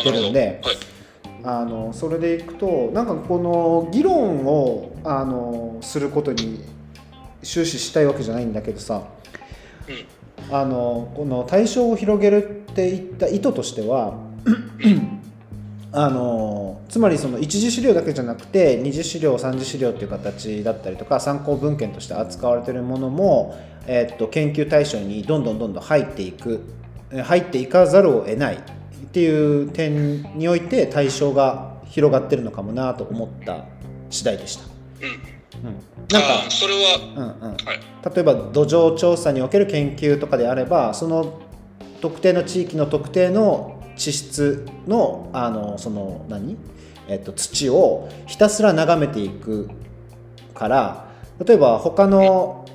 てるんではい。あのそれでいくとなんかこの議論をあのすることに終始したいわけじゃないんだけどさうん。あのこの対象を広げるっていった意図としてはあのつまりその一次資料だけじゃなくて二次資料三次資料っていう形だったりとか参考文献として扱われているものも、えっと研究対象にどんどんどんどん入っていくえ入っていかざるを得ないっていう点において対象が広がってるのかもなと思った次第でした。うん。うん、なんかそれはうんうん、はい。例えば土壌調査における研究とかであればその特定の地域の特定の地質のあのその何、えっと、土をひたすら眺めていくから例えば他の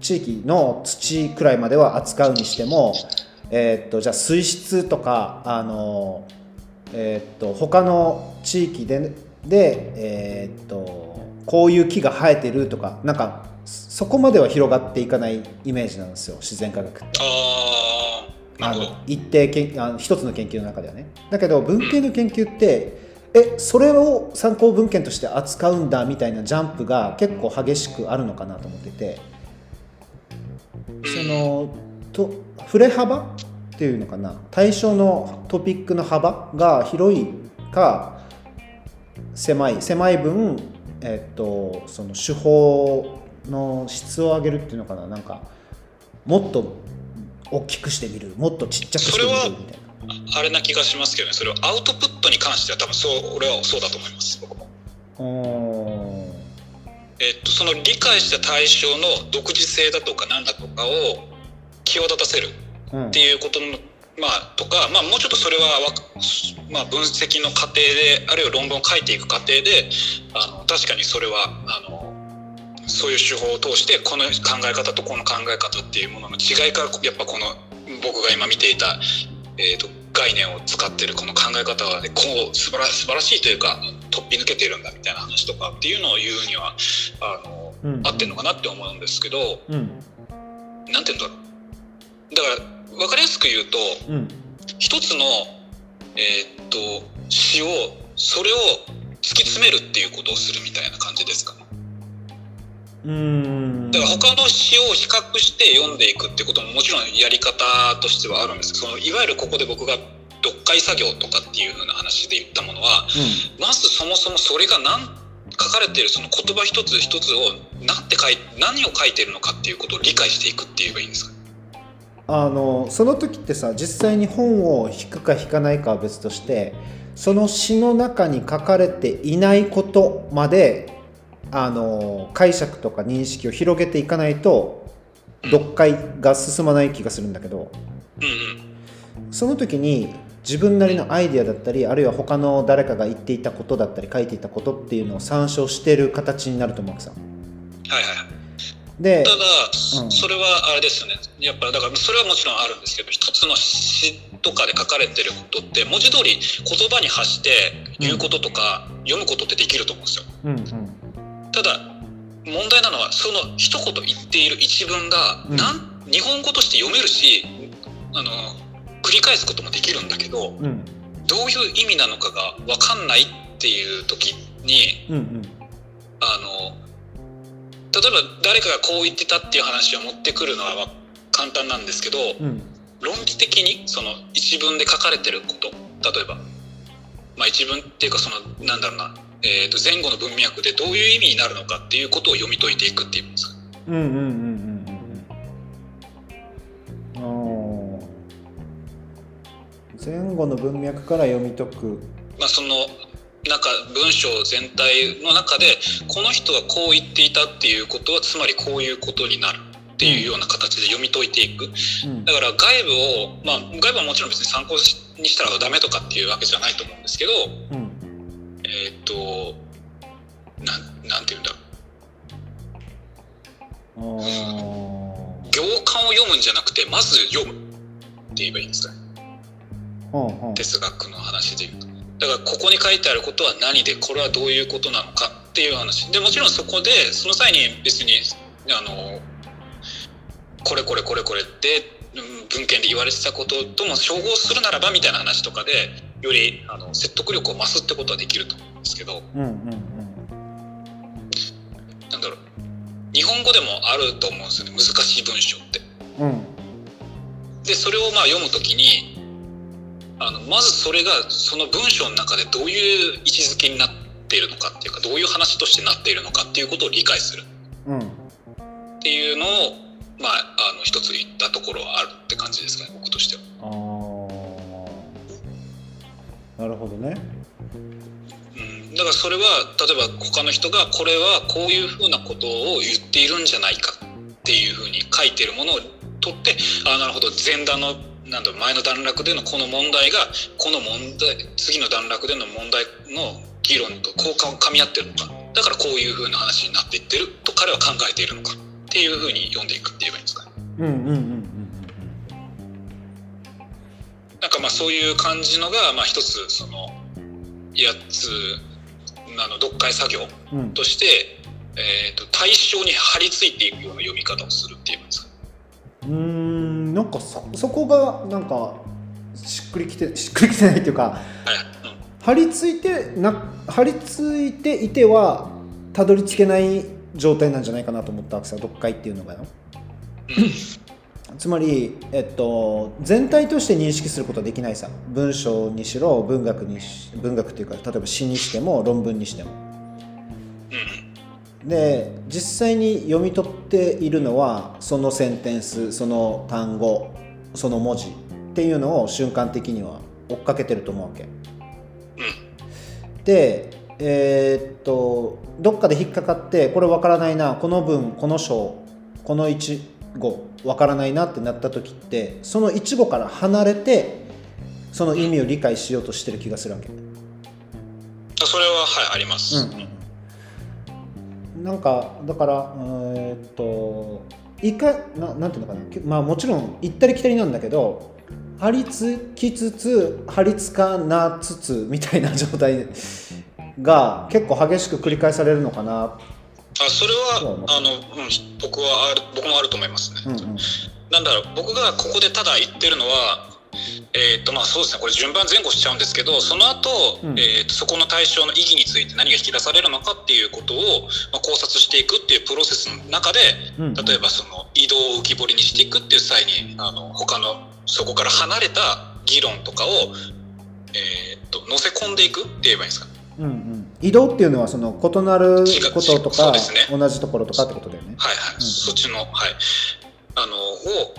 地域の土くらいまでは扱うにしても、えっと、じゃあ水質とかあの、えっと、他の地域でで、えっと、こういう木が生えてるとかなんかそこまでは広がっていかないイメージなんですよ自然科学って。あ。の一定けんあの一つの研究の中ではね。だけど文系の研究って、えそれを参考文献として扱うんだみたいなジャンプが結構激しくあるのかなと思ってて。そのと触れ幅っていうのかな。対象のトピックの幅が広いか狭い狭い分、えっと、その手法の質を上げるっていうのかな。なんかもっと大きくしてみるもっとちっちゃくしてみるみたいな。あれな気がしますけどねそれはアウトプットに関しては多分そう俺はそうだと思います僕も。えっと、その理解した対象の独自性だとか何だとかを際立たせるうんっていうことの、まあ、とか、まあ、もうちょっとそれはまあ、分析の過程であるいは論文を書いていく過程であの確かにそれはあのそういう手法を通してこの考え方とこの考え方っていうものの違いからやっぱこの僕が今見ていた、えー、と概念を使ってるこの考え方は、ね、こう素晴ら素晴らしいというか突飛抜けてるんだみたいな話とかっていうのを言うにはあの、うん合ってるのかなって思うんですけどうん。なんて言うんだろう。だから分かりやすく言うとうん。一つのえーっと詩をそれを突き詰めるっていうことをするみたいな感じですか？ねうん。だから他の詩を比較して読んでいくってことももちろんやり方としてはあるんですけどそのいわゆるここで僕が読解作業とかっていう風な話で言ったものはまずそもそもそれが何書かれているその言葉一つ一つを何て書い何を書いているのかっていうことを理解していくって言えばいいんですか？あのその時ってさ実際に本を引くか引かないかは別としてその詩の中に書かれていないことまであの解釈とか認識を広げていかないと読解が進まない気がするんだけどその時に自分なりのアイデアだったりあるいは他の誰かが言っていたことだったり書いていたことっていうのを参照してる形になると思うわけさはいはい。でただ、うん。それはあれですよね。やっぱだからそれはもちろんあるんですけど一つの詩とかで書かれてることって文字通り言葉に発して言うこととか、読むことってできると思うんですよ。うんうんただ問題なのはその一言言っている一文が、うん。なん日本語として読めるしあの繰り返すこともできるんだけどうん。どういう意味なのかが分かんないっていう時にうんうん。あの例えば誰かがこう言ってたっていう話を持ってくるのは簡単なんですけどうん。論理的にその一文で書かれてること例えば、まあ、一文っていうかそのなんだろうな、えー、と前後の文脈でどういう意味になるのかっていうことを読み解いていくっていうんです。かうんうんうんうん。うんうんおー。前後の文脈から読み解く。まあ、そのなんか文章全体の中でこの人はこう言っていたっていうことはつまりこういうことになるっていうような形で読み解いていく。うん。だから外部をまあ外部はもちろん別に参考にしたらダメとかっていうわけじゃないと思うんですけどうんえーっとなんなんて言うんだろう。行間を読むんじゃなくてまず読むって言えばいいんですかね。哲学の話で言うと。だからここに書いてあることは何でこれはどういうことなのかっていう話。でもちろんそこでその際に別にあのこれこれこれこれってうん文献で言われてたこととも照合するならばみたいな話とかでよりあの説得力を増すってことはできると思うんですけどうんうんなんだろう日本語でもあると思うんですよね難しい文章って。うんうんでそれをまあ読むときにあのまずそれがその文章の中でどういう位置づけになっているのかっていうかどういう話としてなっているのかっていうことを理解するうんっていうのをまああの一つ言ったところはあるって感じですかね僕としては。なるほどねうん、だからそれは例えば他の人がこれはこういうふうなことを言っているんじゃないかっていうふうに書いてるものを取ってああなるほど前段のなんだ前の段落でのこの問題がこの問題次の段落での問題の議論とこうかみ合ってるのかだからこういうふうな話になっていってると彼は考えているのかっていうふうに読んでいくって言えばいいんですかね。うんうんうんなんかまあそういう感じのがまあ一つそのやつあの読解作業うんうん。として、えー、と対象に張り付いていくような読み方をするっていうんですか。うーんなんかそそこがなんかしっくりきてしっくりきてないっていうかはい、張り付いてな張り付いていてはたどり着けない状態なんじゃないかなと思ったわけさ読解っていうのがよつまり、えっと、全体として認識することはできないさ。文章にしろ文学にし文学っていうか例えば詩にしても論文にしても。で実際に読み取っているのはそのセンテンスその単語その文字っていうのを瞬間的には追っかけてると思うわけ。うん。でえーっとどっかで引っかかってこれ分からないなこの文この章この一語分からないなってなった時ってその一語から離れてその意味を理解しようとしてる気がするわけ。それははいあります、なんかだからえーっといかななんていうのかな。まあもちろん行ったり来たりなんだけど張り付きつつ張り付かなつつみたいな状態が結構激しく繰り返されるのかなあそれはあの、うん、僕はある僕もあると思いますね、うんうん。なんだろう僕がここでただ言ってるのはえーっとまあそうですね。これ順番前後しちゃうんですけどその後、うん。えーっとそこの対象の意義について何が引き出されるのかっていうことを、まあ、考察していくっていうプロセスの中でうん例えばその移動を浮き彫りにしていくっていう際にあの他のそこから離れた議論とかを、えーっと乗せ込んでいくって言えばいいんですかうんうん。移動っていうのはその異なることとか、ね。同じところとかってことだよね。はいはい、うんそっちのはい。あのを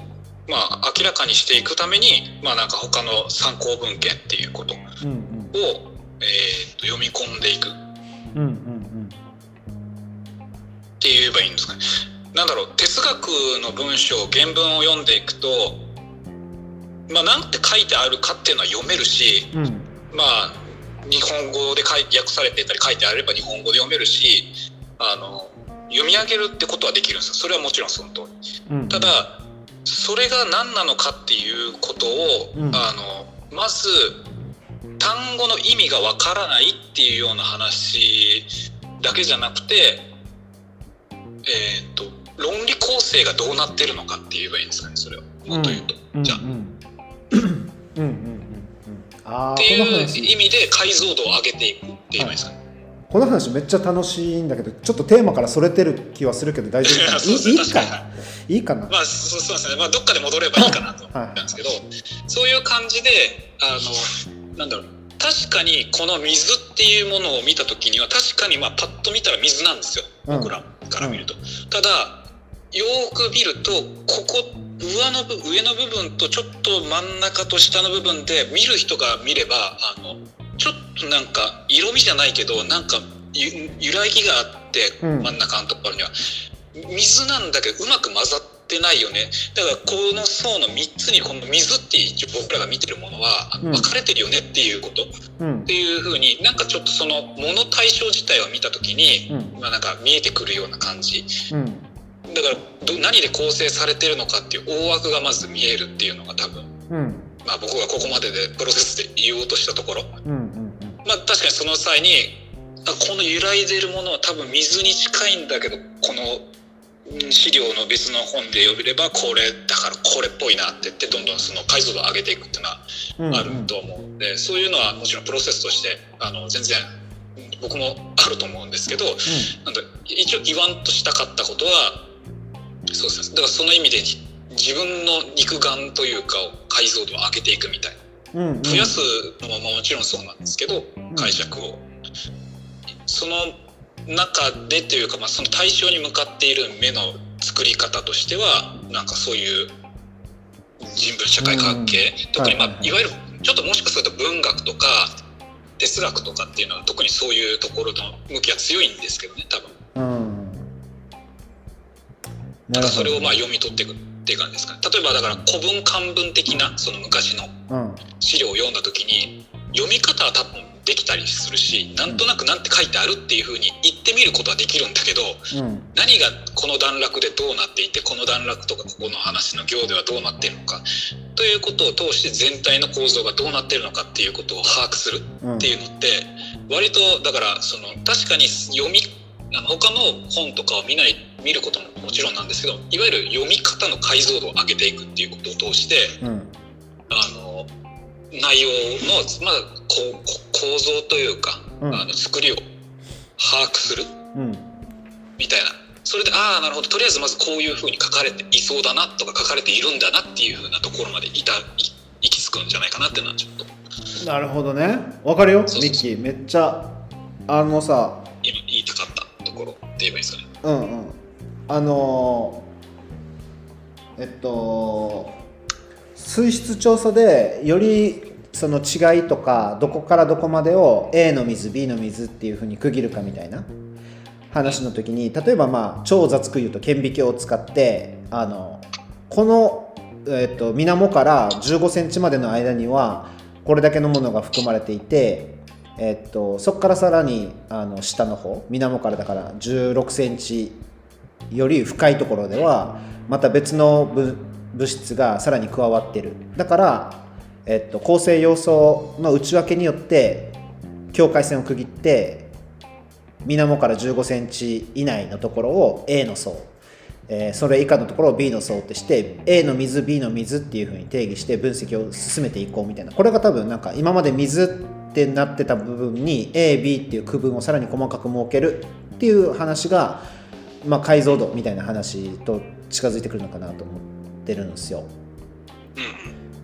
まあ明らかにしていくためにまあなんか他の参考文献っていうことを、うんうん。えー、と読み込んでいく。っうんうん。て言えばいいんですかね。なんだろう哲学の文章原文を読んでいくとまあ、なんて書いてあるかっていうのは読めるし、うん。まあ、日本語で書い訳されてたり書いてあれば日本語で読めるしあの読み上げるってことはできるんですよ。それはもちろんその通り。うんただそれが何なのかっていうことを、うん。あのまず単語の意味がわからないっていうような話だけじゃなくてえっ、と論理構成がどうなってるのかって言えばいいんですかねそれをもっと言うと、うんじゃあ。うんうんっていう話。意味で解像度を上げていくって言えばいいですか？ね、この話めっちゃ楽しいんだけどちょっとテーマからそれてる気はするけど大丈夫かな？いいいかな？いいかな？まあそそうですね、まあ、どっかで戻ればいいかなと思ったんですけど、そういう感じであのなんだろう。確かにこの水っていうものを見た時には確かにまあパッと見たら水なんですよ。うん僕らから見ると、ただよーく見るとここ上の部上の部分とちょっと真ん中と下の部分で見る人が見ればあのちょっとなんか色味じゃないけどなんかゆ揺らぎがあってうん。真ん中のところには、水なんだけどうまく混ざってないよね。だからこの層の3つにこの水って一応僕らが見てるものは分かれてるよねっていうこと、っうん。ていうふうになんかちょっとそのもの対象自体を見た時に、うん。まあ、なんか見えてくるような感じ。うんだからど何で構成されてるのかっていう大枠がまず見えるっていうのが多分、うん。まあ、僕がここまででプロセスで言おうとしたところ。うんうんまあ確かにその際にあこの揺らいでるものは多分水に近いんだけどこのうん資料の別の本で呼べればこれだからこれっぽいなって言ってどんどんその解像度を上げていくっていうのはうんあると思うんで、そういうのはもちろんプロセスとしてあの全然僕もあると思うんですけどなんだ一応言わんとしたかったことはそうです。ねだからその意味で自分の肉眼というかを解像度を上げていくみたいな。うんうん。増やすのももちろんそうなんですけど解釈を。その中でというか、まあ、その対象に向かっている目の作り方としてはなんかそういう人文社会科学系、うん特に、まあはいわゆるちょっともしかすると文学とか哲学とかっていうのは特にそういうところの向きは強いんですけどね多分。うんだからそれをまああ読み取っていくっていう感じですかね。例えばだから古文漢文的なその昔のうん。資料を読んだ時に読み方は多分できたりするしなんとなくなんて書いてあるっていうふうに言ってみることはできるんだけどうん。何がこの段落でどうなっていてこの段落とかここの話の行ではどうなっているのかということを通して全体の構造がどうなっているのかっていうことを把握するうん。っていうのって割とだからその確かに読みあの他の本とかを見ない見ることももちろんなんですけどいわゆる読み方の解像度を上げていくっていうことを通してうん。あの内容の、まあ、こ構造というか、うん。あの作りを把握するうん。みたいな。それでああなるほど。とりあえずまずこういうふうに書かれていそうだなとか書かれているんだなっていうふうなところまでいたい行き着くんじゃないかなっていうのはちょっと。なるほどね。わかるよ。ミッキー。めっちゃあのさ今言いたかったところって言えばいいですかね。うんうんあのえっと水質調査でよりその違いとかどこからどこまでを A の水 B の水っていうふうに区切るかみたいな話の時に例えばまあ超雑く言うと顕微鏡を使ってあのこの、えっと、水面から1 5センチまでの間にはこれだけのものが含まれていて、えっと、そこからさらにあの下の方水面からだから1 6センチより深いところではまた別の物質がさらに加わってる。だから、えっと、構成要素の内訳によって境界線を区切って水面から1 5センチ以内のところを A の層、えーそれ以下のところを B の層ってして A の水 B の水っていうふうに定義して分析を進めていこうみたいな。これが多分なんか今まで水ってなってた部分に AB っていう区分をさらに細かく設けるっていう話が、まあ、解像度みたいな話と近づいてくるのかなと思ってるんですよ。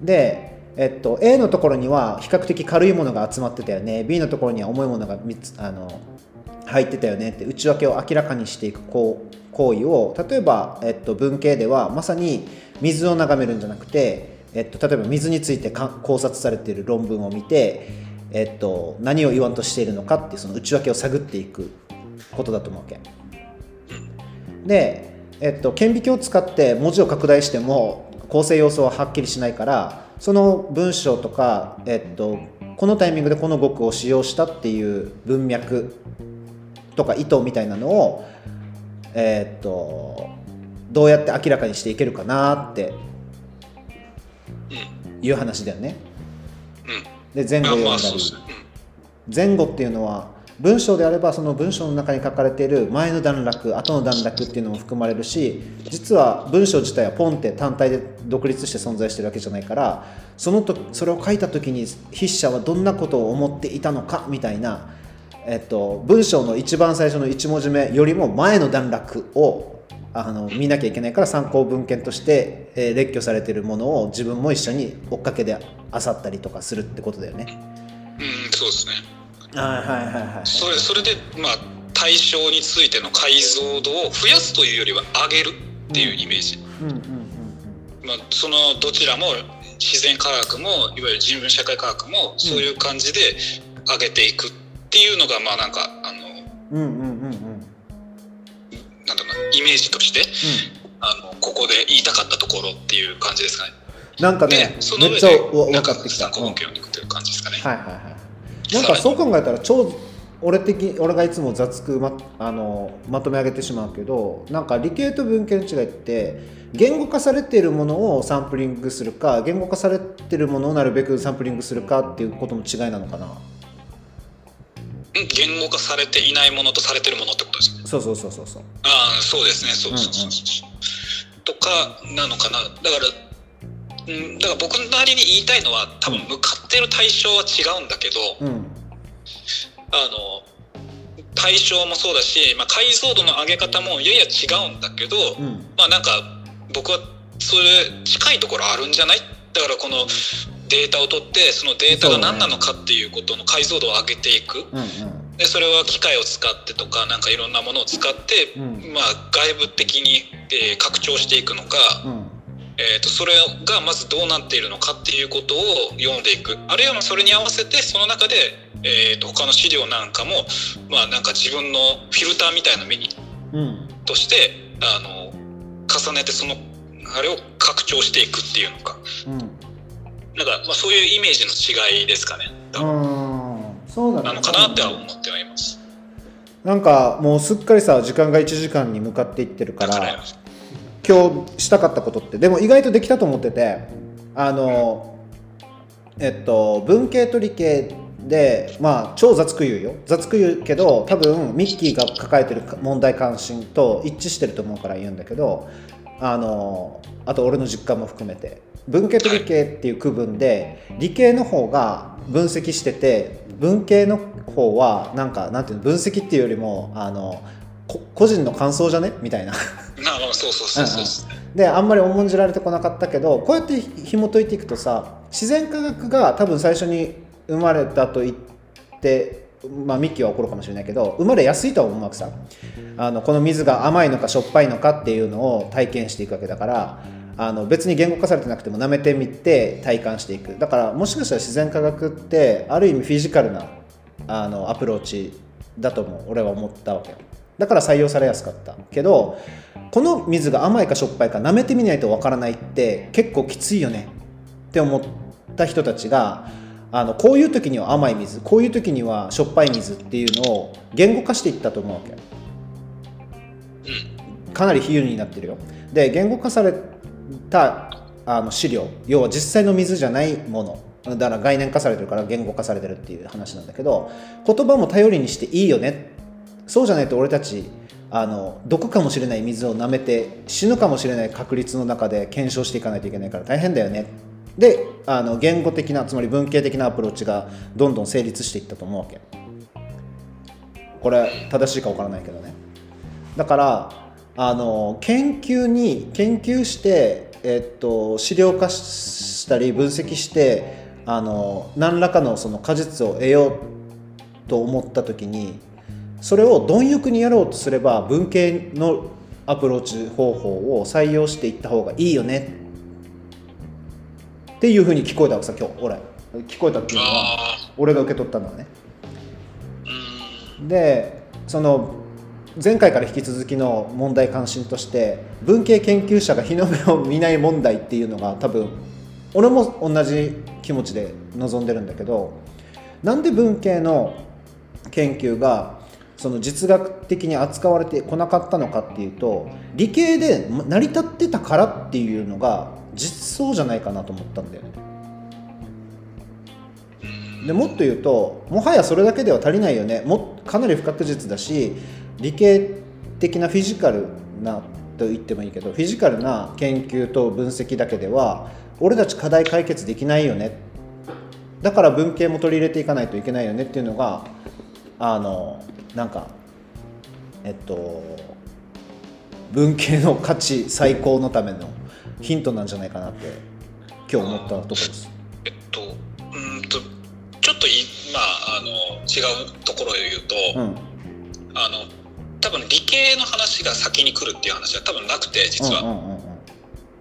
で、えっと、A のところには比較的軽いものが集まってたよね B のところには重いものが3つあの入ってたよねって内訳を明らかにしていく行行為を例えば、えっと、文系ではまさに水を眺めるんじゃなくて、えっと、例えば水についてか考察されている論文を見て、えっと、何を言わんとしているのかっていうその内訳を探っていくことだと思うわけ。で、えっと、顕微鏡を使って文字を拡大しても構成要素ははっきりしないからその文章とか、えっと、このタイミングでこの語句を使用したっていう文脈とか意図みたいなのを、えっと、どうやって明らかにしていけるかなってうんいう話だよね。うん。で前後読んだり。前後っていうのは文章であればその文章の中に書かれている前の段落後の段落っていうのも含まれるし実は文章自体はポンって単体で独立して存在してるわけじゃないからそのとそれを書いた時に筆者はどんなことを思っていたのかみたいな、えっと、文章の一番最初の1文字目よりも前の段落をあの見なきゃいけないから参考文献として、えー列挙されているものを自分も一緒に追っかけで漁ったりとかするってことだよね。うん、そうですね。それそれでまあ対象についての解像度を増やすというよりは上げるっていうイメージ、うんうんうんまあ、そのどちらも自然科学もいわゆる人文社会科学もそういう感じで上げていくっていうのがまあなんかあのうんうんうんうん。うんなんだろうなイメージとしてあのここで言いたかったところっていう感じですかね。なんかねでそのめっちゃ上でわなんか分かってきた、参考うん文献をいくという感じですかね。はいはいはいなんかそう考えたら超俺的俺がいつも雑くまあのまとめ上げてしまうけどなんか理系と文系の違いって言語化されているものをサンプリングするか言語化されているものをなるべくサンプリングするかっていうことの違いなのかな？うん？言語化されていないものとされてるものってことですね？そうそうそうそうそうああそうですね。そうそうそうそう、とかなのかな？だから、うん、だから僕なりに言いたいのは多分向かってる対象は違うんだけど、うんあの対象もそうだし、まあ、解像度の上げ方もやや違うんだけど、うん。まあなんか僕はそれ近いところあるんじゃない？だからこのデータを取ってそのデータが何なのかっていうことの解像度を上げていく。でそれは機械を使ってとかなんかいろんなものを使って、うん。まあ、外部的に、えー拡張していくのか、うんえー、とそれがまずどうなっているのかっていうことを読んでいく。あるいはまあそれに合わせてその中で、えー、と他の資料なんかも、まあ、なんか自分のフィルターみたいな目にうん。としてあの重ねてそのあれを拡張していくっていうのか。うん。なんか、まあ、そういうイメージの違いですかね。多分。うん。そうだね。なのかなっては思ってはいます。なんかもうすっかりさ時間が1時間に向かっていってるから今日したかったことってでも意外とできたと思っててあのえっと文系と理系でまあ超雑く言うよ。雑く言うけど多分ミッキーが抱えてる問題関心と一致してると思うから言うんだけどあのあと俺の実感も含めて。文系と理系っていう区分で理系の方が分析してて文系の方はなんかなんていうの分析っていうよりもあの個人の感想じゃね？みたいな。そうそうそうそうですね。であんまり重んじられてこなかったけどこうやって紐解いていくとさ自然科学が多分最初に生まれたと言って、まあ、ミッキーは怒るかもしれないけど生まれやすいとは思うわけさ。あのこの水が甘いのかしょっぱいのかっていうのを体験していくわけだからあの別に言語化されてなくても舐めてみて体感していく。だからもしかしたら自然科学ってある意味フィジカルなあのアプローチだとも俺は思ったわけよだから採用されやすかった。けどこの水が甘いかしょっぱいか舐めてみないとわからないって結構きついよね。って思った人たちがあのこういう時には甘い水こういう時にはしょっぱい水っていうのを言語化していったと思うわけ。かなり比喩になってるよ。で言語化されたあの資料要は実際の水じゃないものだから概念化されてるから言語化されてるっていう話なんだけど言葉も頼りにしていいよねそうじゃないと俺たちあの毒かもしれない水を舐めて死ぬかもしれない確率の中で検証していかないといけないから大変だよね。であの言語的なつまり文系的なアプローチがどんどん成立していったと思うわけ。これ正しいか分からないけどね。だからあの研究に研究して、えっと、資料化したり分析してあの何らかのその果実を得ようと思った時にそれを貪欲にやろうとすれば文系のアプローチ方法を採用していった方がいいよね。っていうふうに聞こえたわけさ今日俺聞こえたっていうのはあ俺が受け取ったのはね。でその前回から引き続きの問題関心として文系研究者が日の目を見ない問題っていうのが多分俺も同じ気持ちで臨んでるんだけどなんで文系の研究がその実学的に扱われてこなかったのかっていうと理系で成り立ってたからっていうのが実相じゃないかなと思ったんだよね。でもっと言うともはやそれだけでは足りないよねもかなり不確実だし理系的なフィジカルなと言ってもいいけどフィジカルな研究と分析だけでは俺たち課題解決できないよねだから文系も取り入れていかないといけないよねっていうのがあのなんかえっと文系の価値最高のためのヒントなんじゃないかなって今日思ったところです。えっとうんとちょっといまああの違うところを言うと、うん。あの多分理系の話が先に来るっていう話は多分なくて実は、うんうんうんうん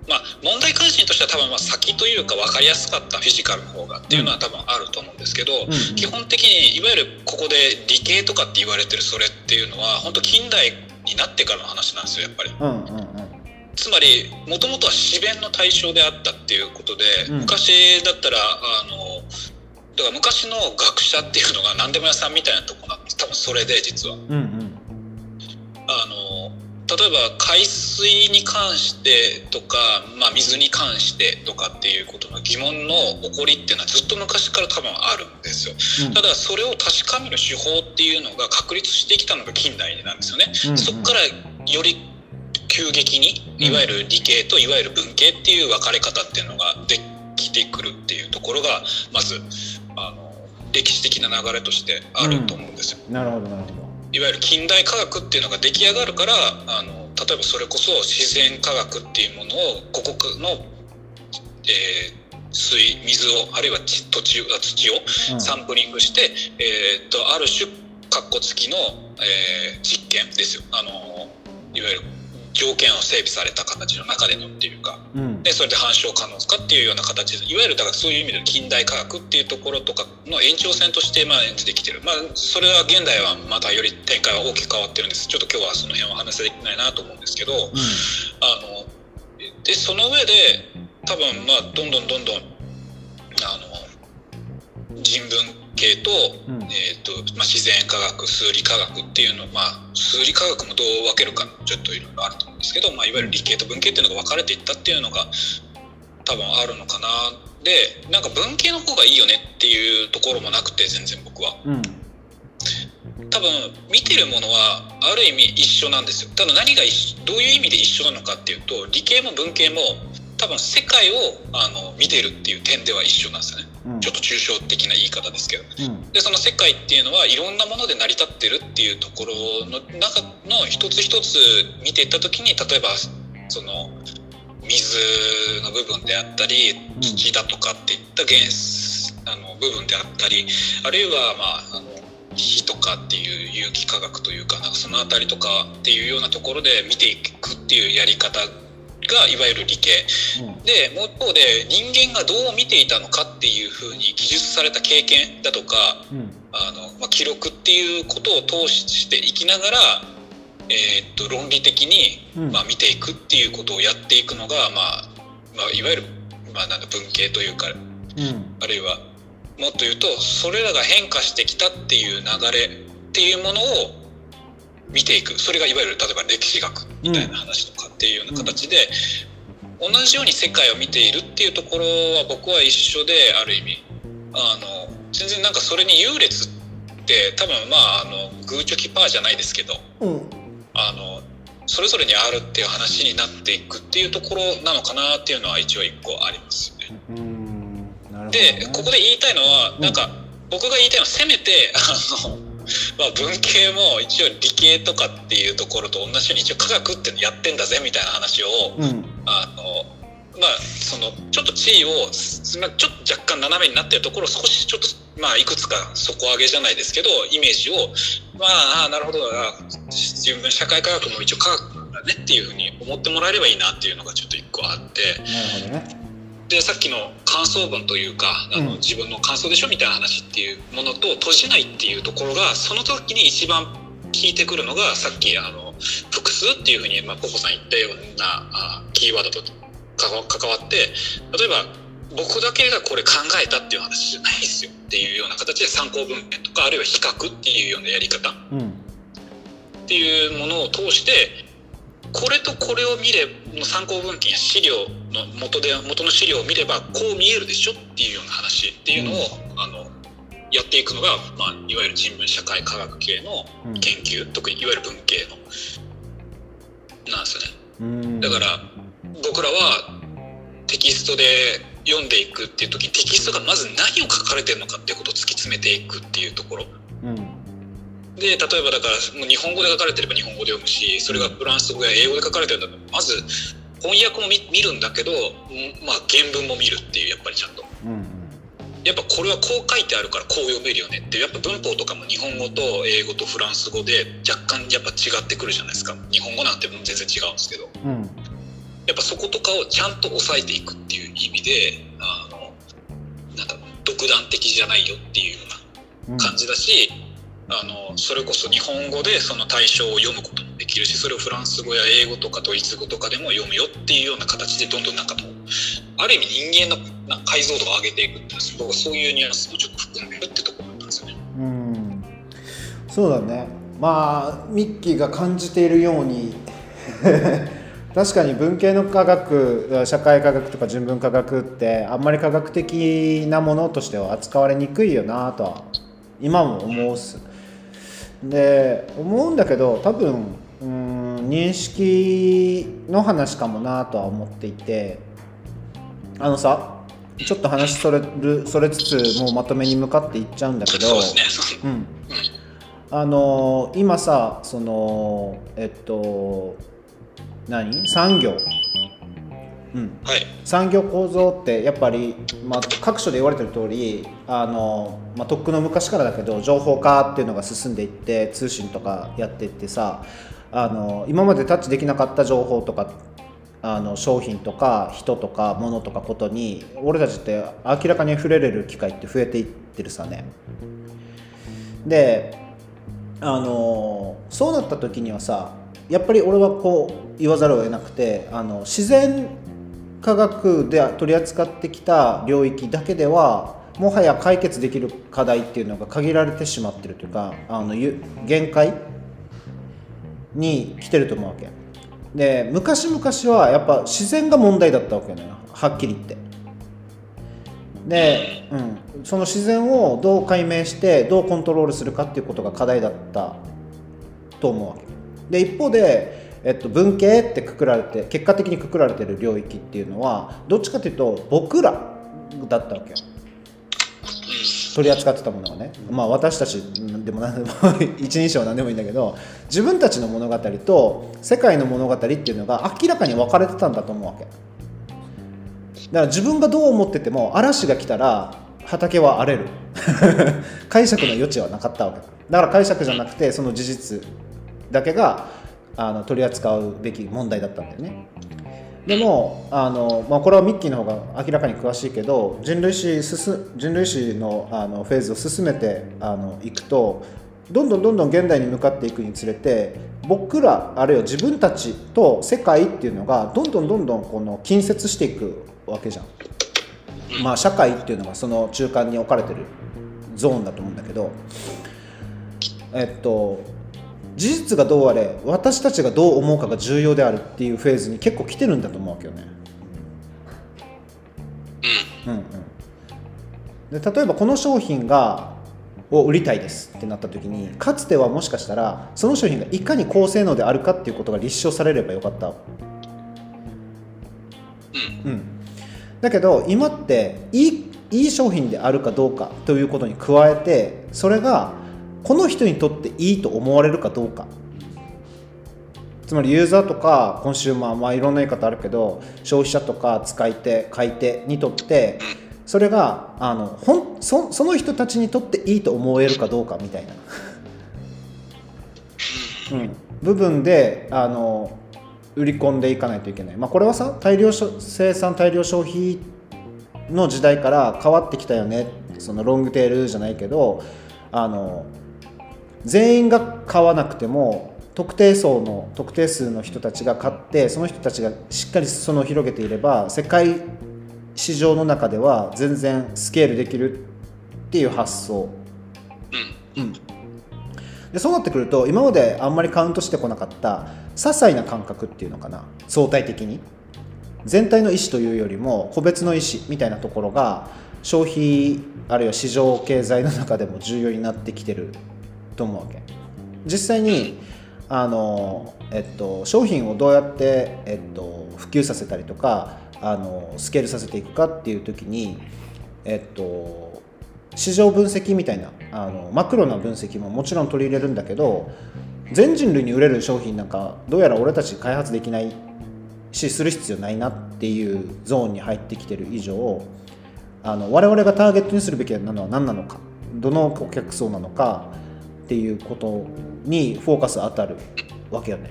まあ問題関心としては多分まあ先というか分かりやすかったフィジカルの方がっていうのは多分あると思うんですけど、うん。うん基本的にいわゆるここで理系とかって言われてるそれっていうのは本当近代になってからの話なんですよやっぱり。うんうんうん。つまりもともとは自弁の対象であったっていうことで、うん。昔だったらあのだから昔の学者っていうのが何でも屋さんみたいなとこなんです。多分それで実は。うんうん。あの例えば海水に関してとか、まあ、水に関してとかっていうことの疑問の起こりっていうのはずっと昔から多分あるんですよ。うんただそれを確かめる手法っていうのが確立してきたのが近代なんですよね。うんうんそこからより急激にうんいわゆる理系といわゆる文系っていう分かれ方っていうのができてくるっていうところがまずあの歴史的な流れとしてあると思うんですよ。なるほどなるほど。いわゆる近代科学っていうのが出来上がるからあの例えばそれこそ自然科学っていうものを古国の、えー水水をあるいは地土地あ土をうん。サンプリングして、えーっとある種カッコ付きの、えー実験ですよ。あのいわゆる条件を整備された形の中でのっていうかうん。でそれで反証可能かっていうような形でいわゆるだからそういう意味での近代科学っていうところとかの延長線としてまあ出てきてる。まあそれは現代はまたより展開は大きく変わってるんです。ちょっと今日はその辺は話できないなと思うんですけどあのでその上で多分まあどんどんどんどんあの人文系と,、うん。えーとまあ、自然科学数理科学っていうのまあ数理科学もどう分けるかちょっといろいろあると思うんですけど、まあ、いわゆる理系と文系っていうのが分かれていったっていうのが多分あるのかな。でなんか文系の方がいいよねっていうところもなくて全然僕は。うん。うん多分見てるものはある意味一緒なんですよ。ただ何がどういう意味で一緒なのかっていうと理系も文系も多分世界をあの見てるっていう点では一緒なんですよね。うん。ちょっと抽象的な言い方ですけど。うん。でその世界っていうのはいろんなもので成り立ってるっていうところの中の一つ一つ見ていった時に例えばその水の部分であったりうん。土だとかっていった原子あの部分であったりあるいはまああの火とかっていう有機化学というかなんかその辺りとかっていうようなところで見ていくっていうやり方がいわゆる理系。うん。でもう一方で人間がどう見ていたのかっていうふうに記述された経験だとかうん。あの、まあ、記録っていうことを通していきながら、えーっと論理的に、うん。まあ、見ていくっていうことをやっていくのが、まあまあ、いわゆる、まあ、なんだ文系というかうん。あるいはもっと言うとそれらが変化してきたっていう流れっていうものを見ていく。それがいわゆる例えば歴史学みたいな話っていうような形で、同じように世界を見ているっていうところは僕は一緒である意味。あの全然なんかそれに優劣って多分まああのグーチョキパーじゃないですけどうん。あのそれぞれにあるっていう話になっていくっていうところなのかなっていうのは一応一個ありますよね。うん。なるほどでねここで言いたいのはうんなんか僕が言いたいのはせめてあの、まあ、文系も一応理系とかっていうところと同じように一応科学ってやってんだぜみたいな話をうんあのまあそのちょっと地位をすまあちょっと若干斜めになってるところを少しちょっとまあいくつか底上げじゃないですけどイメージをまあああなるほどな自分社会科学も一応科学なんだねっていうふうに思ってもらえればいいなっていうのがちょっと一個あって。なるほどねでさっきの感想文というかあの、うん。自分の感想でしょみたいな話っていうものと閉じないっていうところがその時に一番効いてくるのがさっきあの複数っていうふうに、まあ、ポコさん言ったようなあキーワードと関わって例えば僕だけがこれ考えたっていう話じゃないですよっていうような形で参考文献とかあるいは比較っていうようなやり方っうん。ていうものを通してこれとこれを見れ参考文献や資料の元で元の資料を見ればこう見えるでしょっていうような話っていうのを、あのやっていくのが、まあ、いわゆる人文社会科学系のうん研究、特にいわゆる文系のなんですよね。うん。だから僕らはテキストで読んでいくっていう時にテキストがまず何を書かれてるのかっていうことを突き詰めていくっていうところ。うん。で例えばだからもう日本語で書かれてれば日本語で読むしそれがフランス語や英語で書かれてるんだったらまず翻訳も見見るんだけどうんまあ原文も見るっていうやっぱりちゃんと。うんやっぱこれはこう書いてあるからこう読めるよねっていうやっぱ文法とかも日本語と英語とフランス語で若干やっぱ違ってくるじゃないですか。日本語なんてもう全然違うんですけど。うん。やっぱそことかをちゃんと押さえていくっていう意味であのなんか独断的じゃないよっていうようなうん感じだし、あのそれこそ日本語でその対象を読むこともできるしそれをフランス語や英語とかドイツ語とかでも読むよっていうような形でどんどんなんかこうある意味人間のな解像度を上げていくっていうそういうニュアンスもちょっと含んでるってところだったんですよね。うん。そうだね。まあミッキーが感じているように 確かに文系の科学社会科学とか人文科学ってあんまり科学的なものとしては扱われにくいよなとは今も思うっす。で思うんだけど多分うん認識の話かもなとは思っていてあのさちょっと話それるそれつつもうまとめに向かっていっちゃうんだけどそうん、あのー今さそのえっと何？産業、うん、はい。産業構造ってやっぱり、まあ、各所で言われてる通りあの、まあ、とっくの昔からだけど情報化っていうのが進んでいって通信とかやっていってさあの今までタッチできなかった情報とかあの商品とか人とか物とかことに俺たちって明らかに触れれる機会って増えていってるさね。であのそうなった時にはさやっぱり俺はこう言わざるを得なくてあの自然科学で取り扱ってきた領域だけではもはや解決できる課題っていうのが限られてしまってるというかあの限界に来てると思うわけ。で昔々はやっぱ自然が問題だったわけよね。はっきり言って。で、うん、その自然をどう解明してどうコントロールするかっていうことが課題だったと思うわけ。で一方で、えっと、文系ってくくられて結果的にくくられてる領域っていうのはどっちかというと僕らだったわけよ。取り扱ってたものがね、まあ、私たちでも何でも 一人称は何でもいいんだけど自分たちの物語と世界の物語っていうのが明らかに分かれてたんだと思うわけ。だから自分がどう思ってても嵐が来たら畑は荒れる。解釈の余地はなかったわけ。だから解釈じゃなくてその事実だけがあの取り扱うべき問題だったんだよね。でもあの、まあ、これはミッキーの方が明らかに詳しいけど人類史進人類史のあのフェーズを進めてあのいくとどんどんどんどん現代に向かっていくにつれて僕らあるいは自分たちと世界っていうのがどんどんどんどんこの近接していくわけじゃん。まあ社会っていうのがその中間に置かれてるゾーンだと思うんだけどえっと事実がどうあれ私たちがどう思うかが重要であるっていうフェーズに結構来てるんだと思うわけよね。うん。うん、で例えばこの商品がを売りたいですってなった時にかつてはもしかしたらその商品がいかに高性能であるかっていうことが立証されればよかった。うん、だけど今っていいいい商品であるかどうかということに加えてそれがこの人にとっていいと思われるかどうか。つまりユーザーとかコンシューマー、まあ、いろんな言い方あるけど消費者とか使い手買い手にとってそれがあのほんそその人たちにとっていいと思えるかどうかみたいな、うん、部分であの売り込んでいかないといけない、まあ、これはさ大量生産大量消費の時代から変わってきたよね。そのロングテールじゃないけどあの全員が買わなくても特定層の特定数の人たちが買ってその人たちがしっかり裾野を広げていれば世界市場の中では全然スケールできるっていう発想。うん。でそうなってくると今まであんまりカウントしてこなかった些細な感覚っていうのかな相対的に。全体の意思というよりも個別の意思みたいなところが消費あるいは市場経済の中でも重要になってきてると思うわけ。実際にあの、えっと、商品をどうやって、えっと、普及させたりとかあのスケールさせていくかっていう時にえっと市場分析みたいなあのマクロな分析ももちろん取り入れるんだけど全人類に売れる商品なんかどうやら俺たち開発できないしする必要ないなっていうゾーンに入ってきてる以上あの我々がターゲットにするべきなのは何なのかどのお客層なのかっていうことにフォーカス当たるわけよね。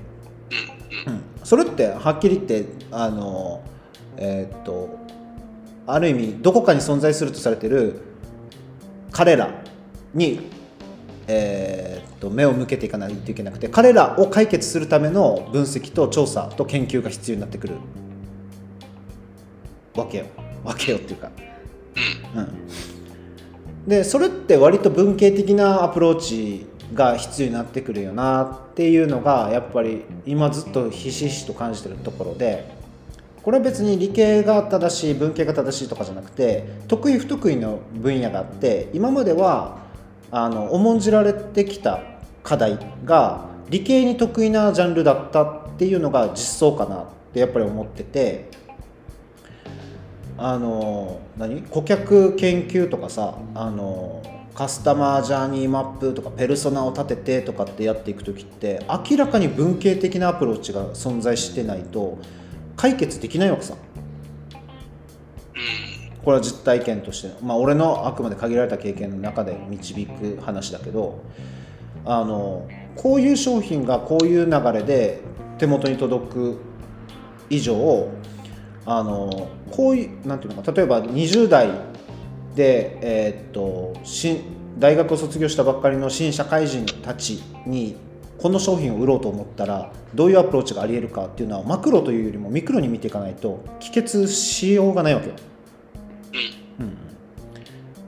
うん、それってはっきり言ってあのえーっとある意味どこかに存在するとされてる彼らに、えーっと目を向けていかないといけなくて彼らを解決するための分析と調査と研究が必要になってくるわけよ。わけよっていうか。うん、でそれって割と文系的なアプローチが必要になってくるよなっていうのがやっぱり今ずっとひしひしと感じてるところでこれは別に理系が正しい文系が正しいとかじゃなくて得意不得意の分野があって今まではあの重んじられてきた課題が理系に得意なジャンルだったっていうのが実相かなってやっぱり思っててあの何？顧客研究とかさあのカスタマージャーニーマップとかペルソナを立ててとかってやっていく時って明らかに文系的なアプローチが存在してないと解決できないわけさ。これは実体験として。まあ俺のあくまで限られた経験の中で導く話だけどあのこういう商品がこういう流れで手元に届く以上あのこういうなんていうのか例えば20代で、えーっと新大学を卒業したばっかりの新社会人たちにこの商品を売ろうと思ったらどういうアプローチがありえるかっていうのはマクロというよりもミクロに見ていかないと帰結しようがないわけよ。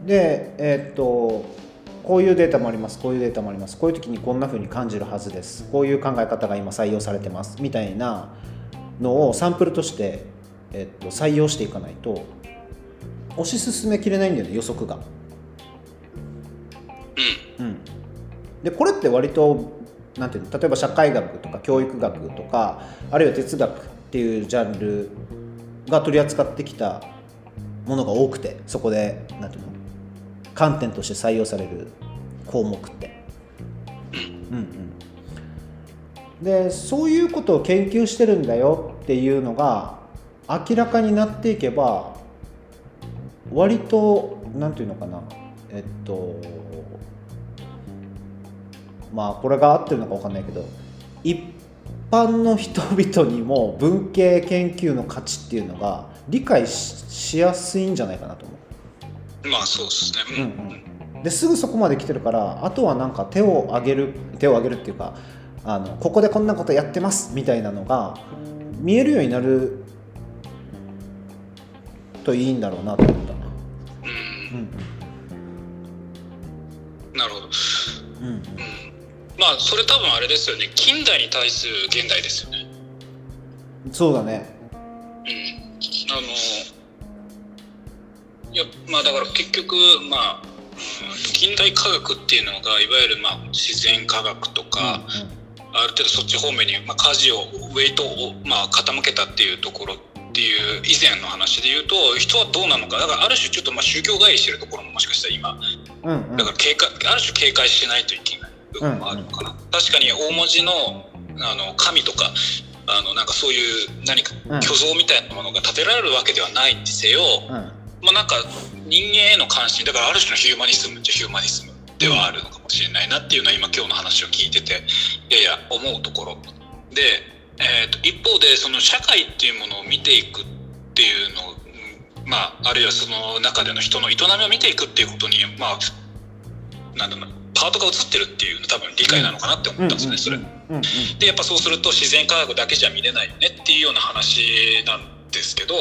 でえーっとこういうデータもありますこういうデータもありますこういう時にこんな風に感じるはずですこういう考え方が今採用されてますみたいなのをサンプルとして、えっと、採用していかないと推し進めきれないんだよね予測が。うん、でこれって割となんていうの例えば社会学とか教育学とかあるいは哲学っていうジャンルが取り扱ってきたものが多くてそこでなんていうの観点として採用される項目って。うんうん、でそういうことを研究してるんだよっていうのが明らかになっていけば割となんていうのかなえっとまあこれが合ってるのか分かんないけど一般の人々にも文系研究の価値っていうのが理解ししやすいんじゃないかなと思う。まあそうですね。うんうんうん、ですぐそこまで来てるからあとはなんか手を挙げる手を挙げるっていうかあのここでこんなことやってますみたいなのが見えるようになるといいんだろうなと思ったな。うんなるほど。うんうんまあそれ多分あれですよね。近代に対する現代ですよね。うん、そうだね。うん。あのいやまあだから結局まあ、うん近代科学っていうのがいわゆるまあ自然科学とか、ある程度そっち方面に、まあ、舵をウェイトを、まあ、傾けたっていうところっていう以前の話で言うと人はどうなのか。だからある種ちょっとまあ宗教帰りしてるところももしかしたら今。うんうん。うんだから警戒ある種警戒しないといけない部分もあるのかな、確かに大文字のあの神とかあのなんかそういう何かうん。虚像みたいなものが建てられるわけではないにせよ、うん。まあ、なんか人間への関心だからある種のヒューマニズムっちゃヒューマニズムではあるのかもしれないなっていうのは今今日の話を聞いててやや思うところ。で、えーと一方でその社会っていうものを見ていくっていうのまああるいはその中での人の営みを見ていくっていうことにまあなんだろうなパートが移ってるっていう多分理解なのかなって思ったんですよねそれ。でやっぱそうすると自然科学だけじゃ見れないよねっていうような話なんでですけど、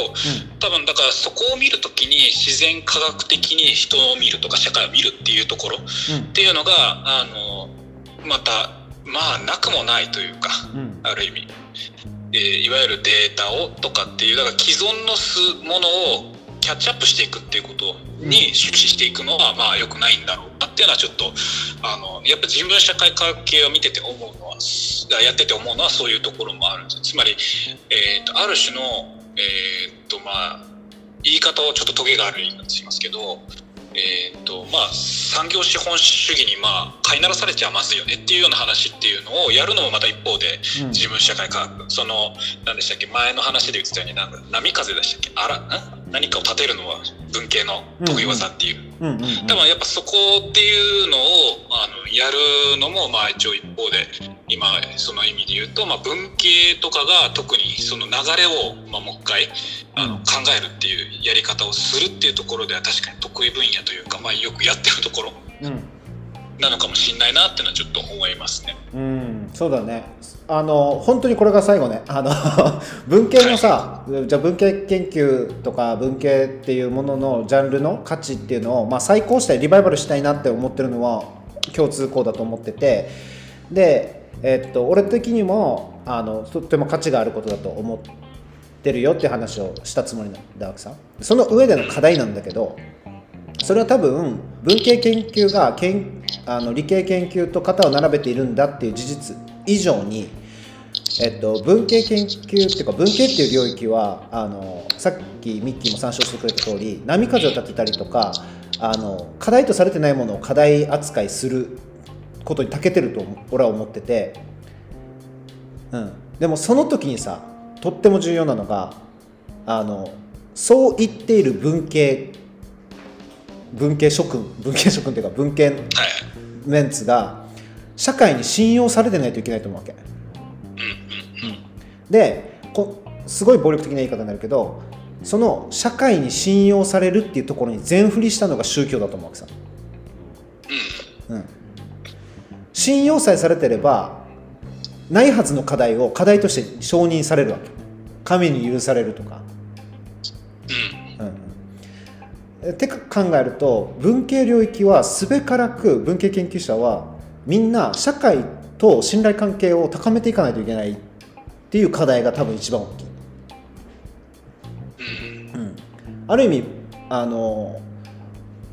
多分だからそこを見るときに自然科学的に人を見るとか社会を見るっていうところっていうのがあのまたまあなくもないというか、うん。ある意味、えーいわゆるデータをとかっていうだから既存のすものをキャッチアップしていくっていうことに終始していくのはまあ良くないんだろうなっていうのはちょっとあのやっぱ人文社会科学系を見てて思うのはやってて思うのはそういうところもあるんですつまり、えー、とある種の、えーとまあ、言い方をちょっとトゲがある言い方しますけど、えーとまあ、産業資本主義に、まあ、飼いならされちゃまずいよねっていうような話っていうのをやるのもまた一方でうん。自分社会科学。その何でしたっけ？前の話で言ってたようになんか波風でしたっけ？あらん？何かを立てるのは文系の得意技っていう。うんうんうん。多分やっぱそこっていうのをあのやるのもまあ一応一方で今その意味で言うと、まあ、文系とかが特にその流れを、まあ、もう一回あのうん。考えるっていうやり方をするっていうところでは確かに得意分野というか、まあ、よくやってるところ。うんなのかもしれないなっていうのはちょっと思いますね。うん、そうだね。あの本当にこれが最後ね。あの 文系のさ、じゃあ文系研究とか文系っていうもののジャンルの価値っていうのをまあ再考したいリバイバルしたいなって思ってるのは共通項だと思ってて、で、えっと俺的にもあのとっても価値があることだと思ってるよって話をしたつもりなんだわけさ。その上での課題なんだけど。それは多分文系研究がけんあの理系研究と肩を並べているんだっていう事実以上に、えっと、文系研究っていうか文系っていう領域はあのさっきミッキーも参照してくれた通り波風を立てたりとかあの課題とされてないものを課題扱いすることに長けてると俺は思ってて、うん、でもその時にさとっても重要なのがあのそう言っている文系文系諸君文系諸君っていうか文系はいメンツが社会に信用されてないといけないと思うわけ。でこすごい暴力的な言い方になるけどその社会に信用されるっていうところに全振りしたのが宗教だと思うわけさ、うん、信用さえされてればないはずの課題を課題として承認されるわけ。神に許されるとかてか考えると文系領域はすべからく文系研究者はみんな社会と信頼関係を高めていかないといけないっていう課題が多分一番大きい。うん、ある意味あの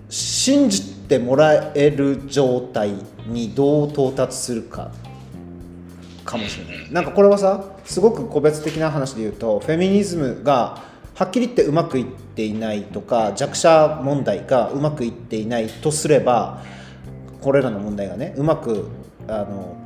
信じてもらえる状態にどう到達するか。かもしれない。なんかこれはさすごく個別的な話で言うとフェミニズムがはっきり言ってうまくいっていないとか弱者問題がうまくいっていないとすればこれらの問題がねうまくあの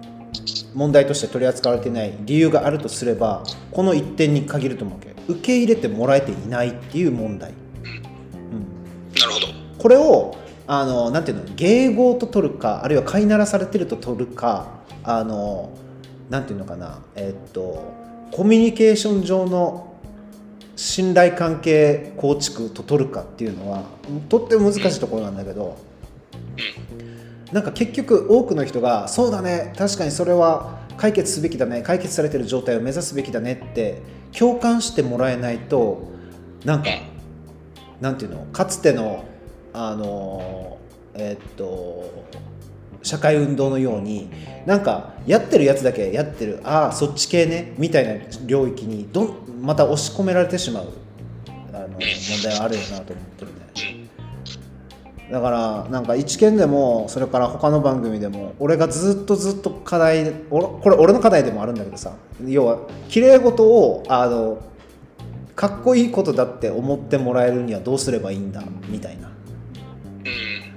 問題として取り扱われていない理由があるとすればこの一点に限ると思うわけ。受け入れてもらえていないっていう問題、うん、なるほど。これをあのなんていうの迎合と取るかあるいは飼いならされてると取るかあのなんていうのかなえっとコミュニケーション上の信頼関係構築と取るかっていうのはとっても難しいところなんだけどなんか結局多くの人がそうだね確かにそれは解決すべきだね解決されてる状態を目指すべきだねって共感してもらえないとなんかなんていうのかつてのあのえっと社会運動のようになんかやってるやつだけやってるああそっち系ねみたいな領域にどんまた押し込められてしまうあの問題はあるよなと思ってるね。だからなんか一見でもそれから他の番組でも俺がずっとずっと課題俺これ俺の課題でもあるんだけどさ要は綺麗事をあのかっこいいことだって思ってもらえるにはどうすればいいんだみたいな。うん。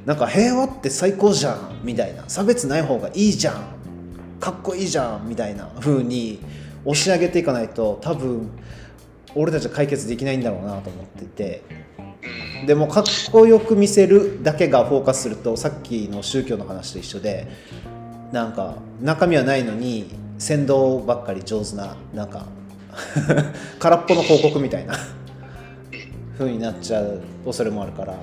なんか平和って最高じゃんみたいな。差別ない方がいいじゃんかっこいいじゃんみたいな風に押し上げていかないと多分俺たちは解決できないんだろうなと思ってて。うん。でもかっこよく見せるだけがフォーカスするとさっきの宗教の話と一緒でなんか中身はないのに先導ばっかり上手ななんか 空っぽの広告みたいな風になっちゃう恐れもあるから。うん。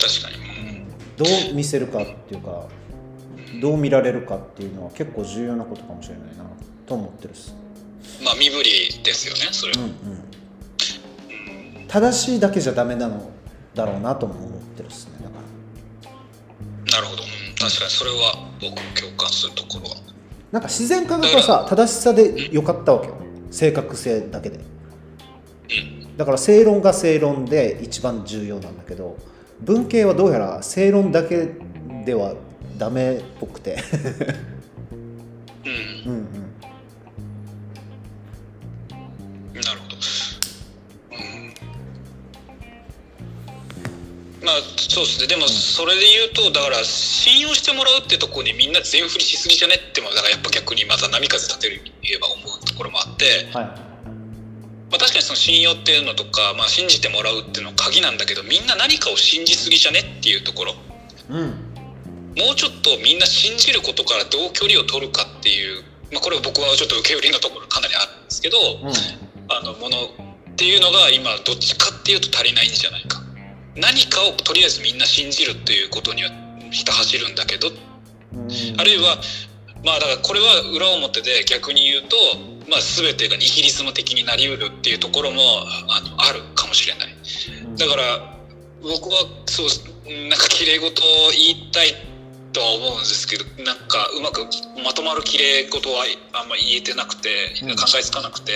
確かに、どう見せるかっていうかどう見られるかっていうのは結構重要なことかもしれないなと思ってるっす。まあ身振りですよねそれは、うんうん。正しいだけじゃダメなのだろうなとも思ってるっすねだから。なるほど、うん、確かにそれは僕共感するところは。なんか自然科学はさ正しさでよかったわけよ。正確性だけで。うん。だから正論が正論で一番重要なんだけど文系はどうやら正論だけではダメっぽくてうんうんうんなるほど。うん。まあそうですね。でもそれで言うとだから信用してもらうってところにみんな全振りしすぎじゃねってもだからやっぱ逆にまた波風立てる言えば思うところもあって、はいまあ確かにその信用っていうのとかまあ信じてもらうっていうのは鍵なんだけどみんな何かを信じすぎじゃねっていうところ。うんもうちょっとみんな信じることからどう距離を取るかっていう、まあ、これは僕はちょっと受け売りのところかなりあるんですけど、うん。あのものっていうのが今どっちかっていうと足りないんじゃないか。何かをとりあえずみんな信じるっていうことにはひた走るんだけど。うん。あるいはまあだからこれは裏表で逆に言うと、まあ、全てがニヒリズム的になりうるっていうところもあのあるかもしれない。だから僕はそうなんか綺麗事を言いたいとは思うんですけどなんかうまくまとまる綺麗事はあんま言えてなくてうん。考えつかなくて、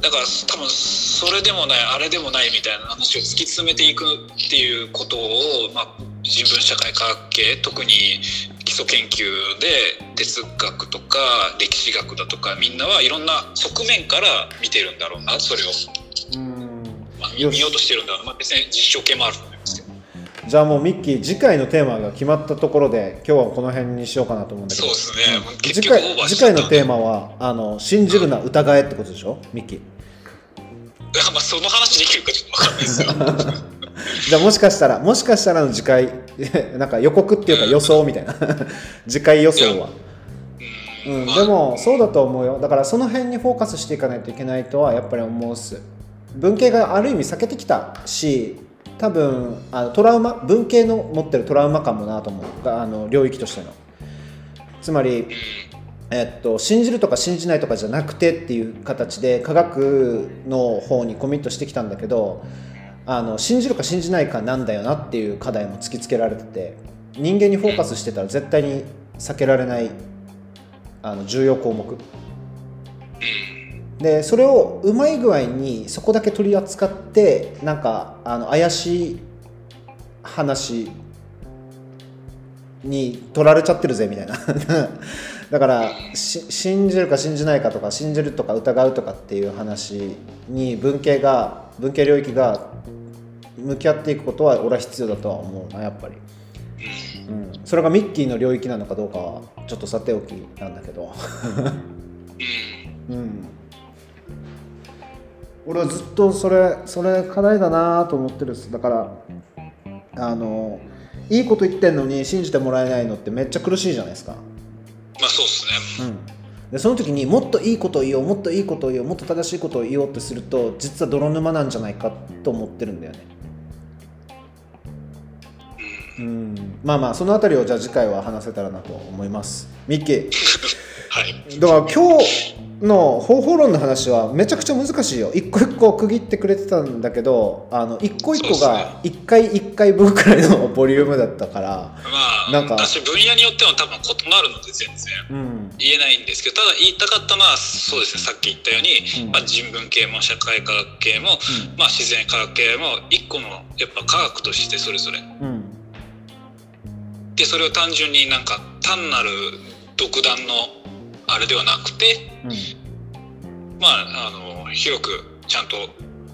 だから多分それでもないあれでもないみたいな話を突き詰めていくっていうことを、まあ、人文社会科学系特に基礎研究で哲学とか歴史学だとかみんなはいろんな側面から見てるんだろうなそれを。うん。まあ、見ようとしてるんだろうな、まあ、別に実証系もあるじゃあもうミッキー次回のテーマが決まったところで今日はこの辺にしようかなと思うんだけど。そうですね、うん結次回次回のテーマはあの信じるな疑えってことでしょミッキー。まあその話できるかちょっと分かんないですよ。じゃあもしかしたらもしかしたらの次回 なんか予告っていうか予想みたいな。次回予想は、うん、まあでもそうだと思うよ。だからその辺にフォーカスしていかないといけないとはやっぱり思うっす。文系がある意味避けてきたし多分あのトラウマ文系の持ってるトラウマ感もなと思う。あの領域としての。つまりえっと、信じるとか信じないとかじゃなくてっていう形で科学の方にコミットしてきたんだけどあの信じるか信じないかなんだよなっていう課題も突きつけられてて人間にフォーカスしてたら絶対に避けられないあの重要項目。でそれをうまい具合にそこだけ取り扱ってなんかあの怪しい話に取られちゃってるぜみたいな。だからし信じるか信じないかとか信じるとか疑うとかっていう話に文系が文系領域が向き合っていくことは俺は必要だとは思うなやっぱり、うん、それがミッキーの領域なのかどうかはちょっとさておきなんだけど。うん。うん俺はずっとそれそれ課題だなと思ってるっす。だからあのいいこと言ってんのに信じてもらえないのってめっちゃ苦しいじゃないですか、まあそうですね。うん、でその時にもっといいことを言おうもっといいことを言おうもっと正しいことを言おうとすると実は泥沼なんじゃないかと思ってるんだよね。うん。まあまあそのあたりをじゃあ次回は話せたらなと思います。ミッキー。はい。だから今日の方法論の話はめちゃくちゃ難しいよ。一個一個区切ってくれてたんだけどあの一個一個が一回一回分くらいの ボリュームだったからまあなんか私分野によっては多分異なるので全然。うん。言えないんですけどただ言いたかったのはそうですねさっき言ったように、うん。まあ、人文系も社会科学系も、うん。まあ、自然科学系も一個のやっぱ科学としてそれぞれ。うん。でそれを単純になんか単なる独断のあれではなくてまああの広くちゃんと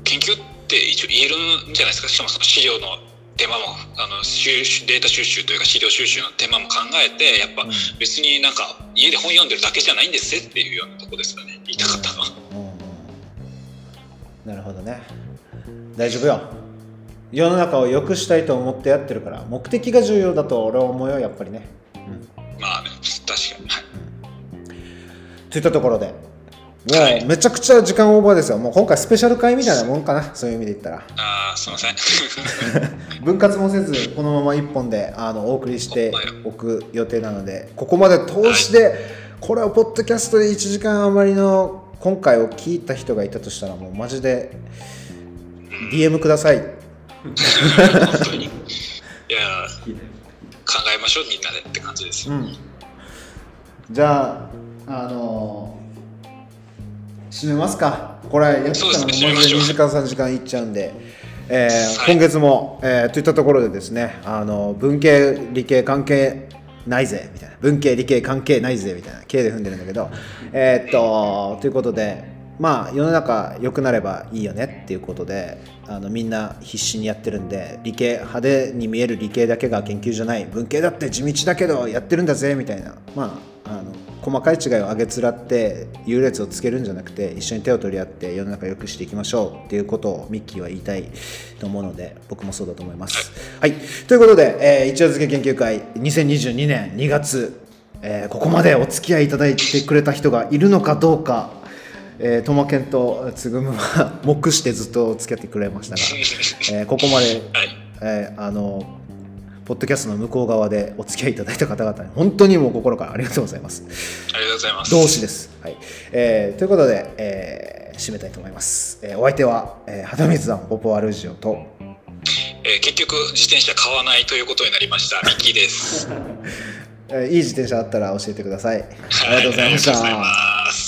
研究って一応言えるんじゃないですか。しかもその資料の手間もあの収集データ収集というか資料収集の手間も考えてやっぱうん。別になんか家で本読んでるだけじゃないんですぜっていうようなとこですよね。言いたかったのは。うんうん。なるほどね。大丈夫よ。世の中を良くしたいと思ってやってるから目的が重要だと俺は思うよやっぱりね、うん、まあね確かに、はい。といったところでもはい。うめちゃくちゃ時間オーバーですよ。もう今回スペシャル回みたいなもんかな。そういう意味で言ったら。ああすいません。分割もせずこのまま1本であのお送りしておく予定なのでここまで通してこれをポッドキャストで1時間余りの今回を聞いた人がいたとしたらもうマジで DM ください。本当に。いや考えましょうみんなでって感じです、うん。じゃああの締めますか。これやってたそうのですね締めましょうマジで2時間3時間いっちゃうんで、えーはい。今月も、えーといったところでですねあの文系理系関係ないぜみたいな。文系理系関係ないぜみたいな系で踏んでるんだけどえーっとということでまあ世の中良くなればいいよねっていうことであのみんな必死にやってるんで理系派手に見える理系だけが研究じゃない文系だって地道だけどやってるんだぜみたいな。まああの細かい違いを上げつらって優劣をつけるんじゃなくて一緒に手を取り合って世の中良くしていきましょうっていうことをミッキーは言いたいと思うので僕もそうだと思います。はい、ということで、えー一夜漬け研究会2022年2月、えーここまでお付き合いいただいてくれた人がいるのかどうかえー、トマケンとつぐむは目してずっと付き合ってくれましたが、えーここまで、はい。えーあのポッドキャストの向こう側でお付き合いいただいた方々に本当にもう心からありがとうございます。ありがとうございます。同志です、はい。えーということで、えー締めたいと思います、えーお相手は、えー、肌水さんポポアルジオとえー結局自転車買わないということになりましたミッキーです。えーいい自転車あったら教えてください。ありがとうございました、ありがとうございます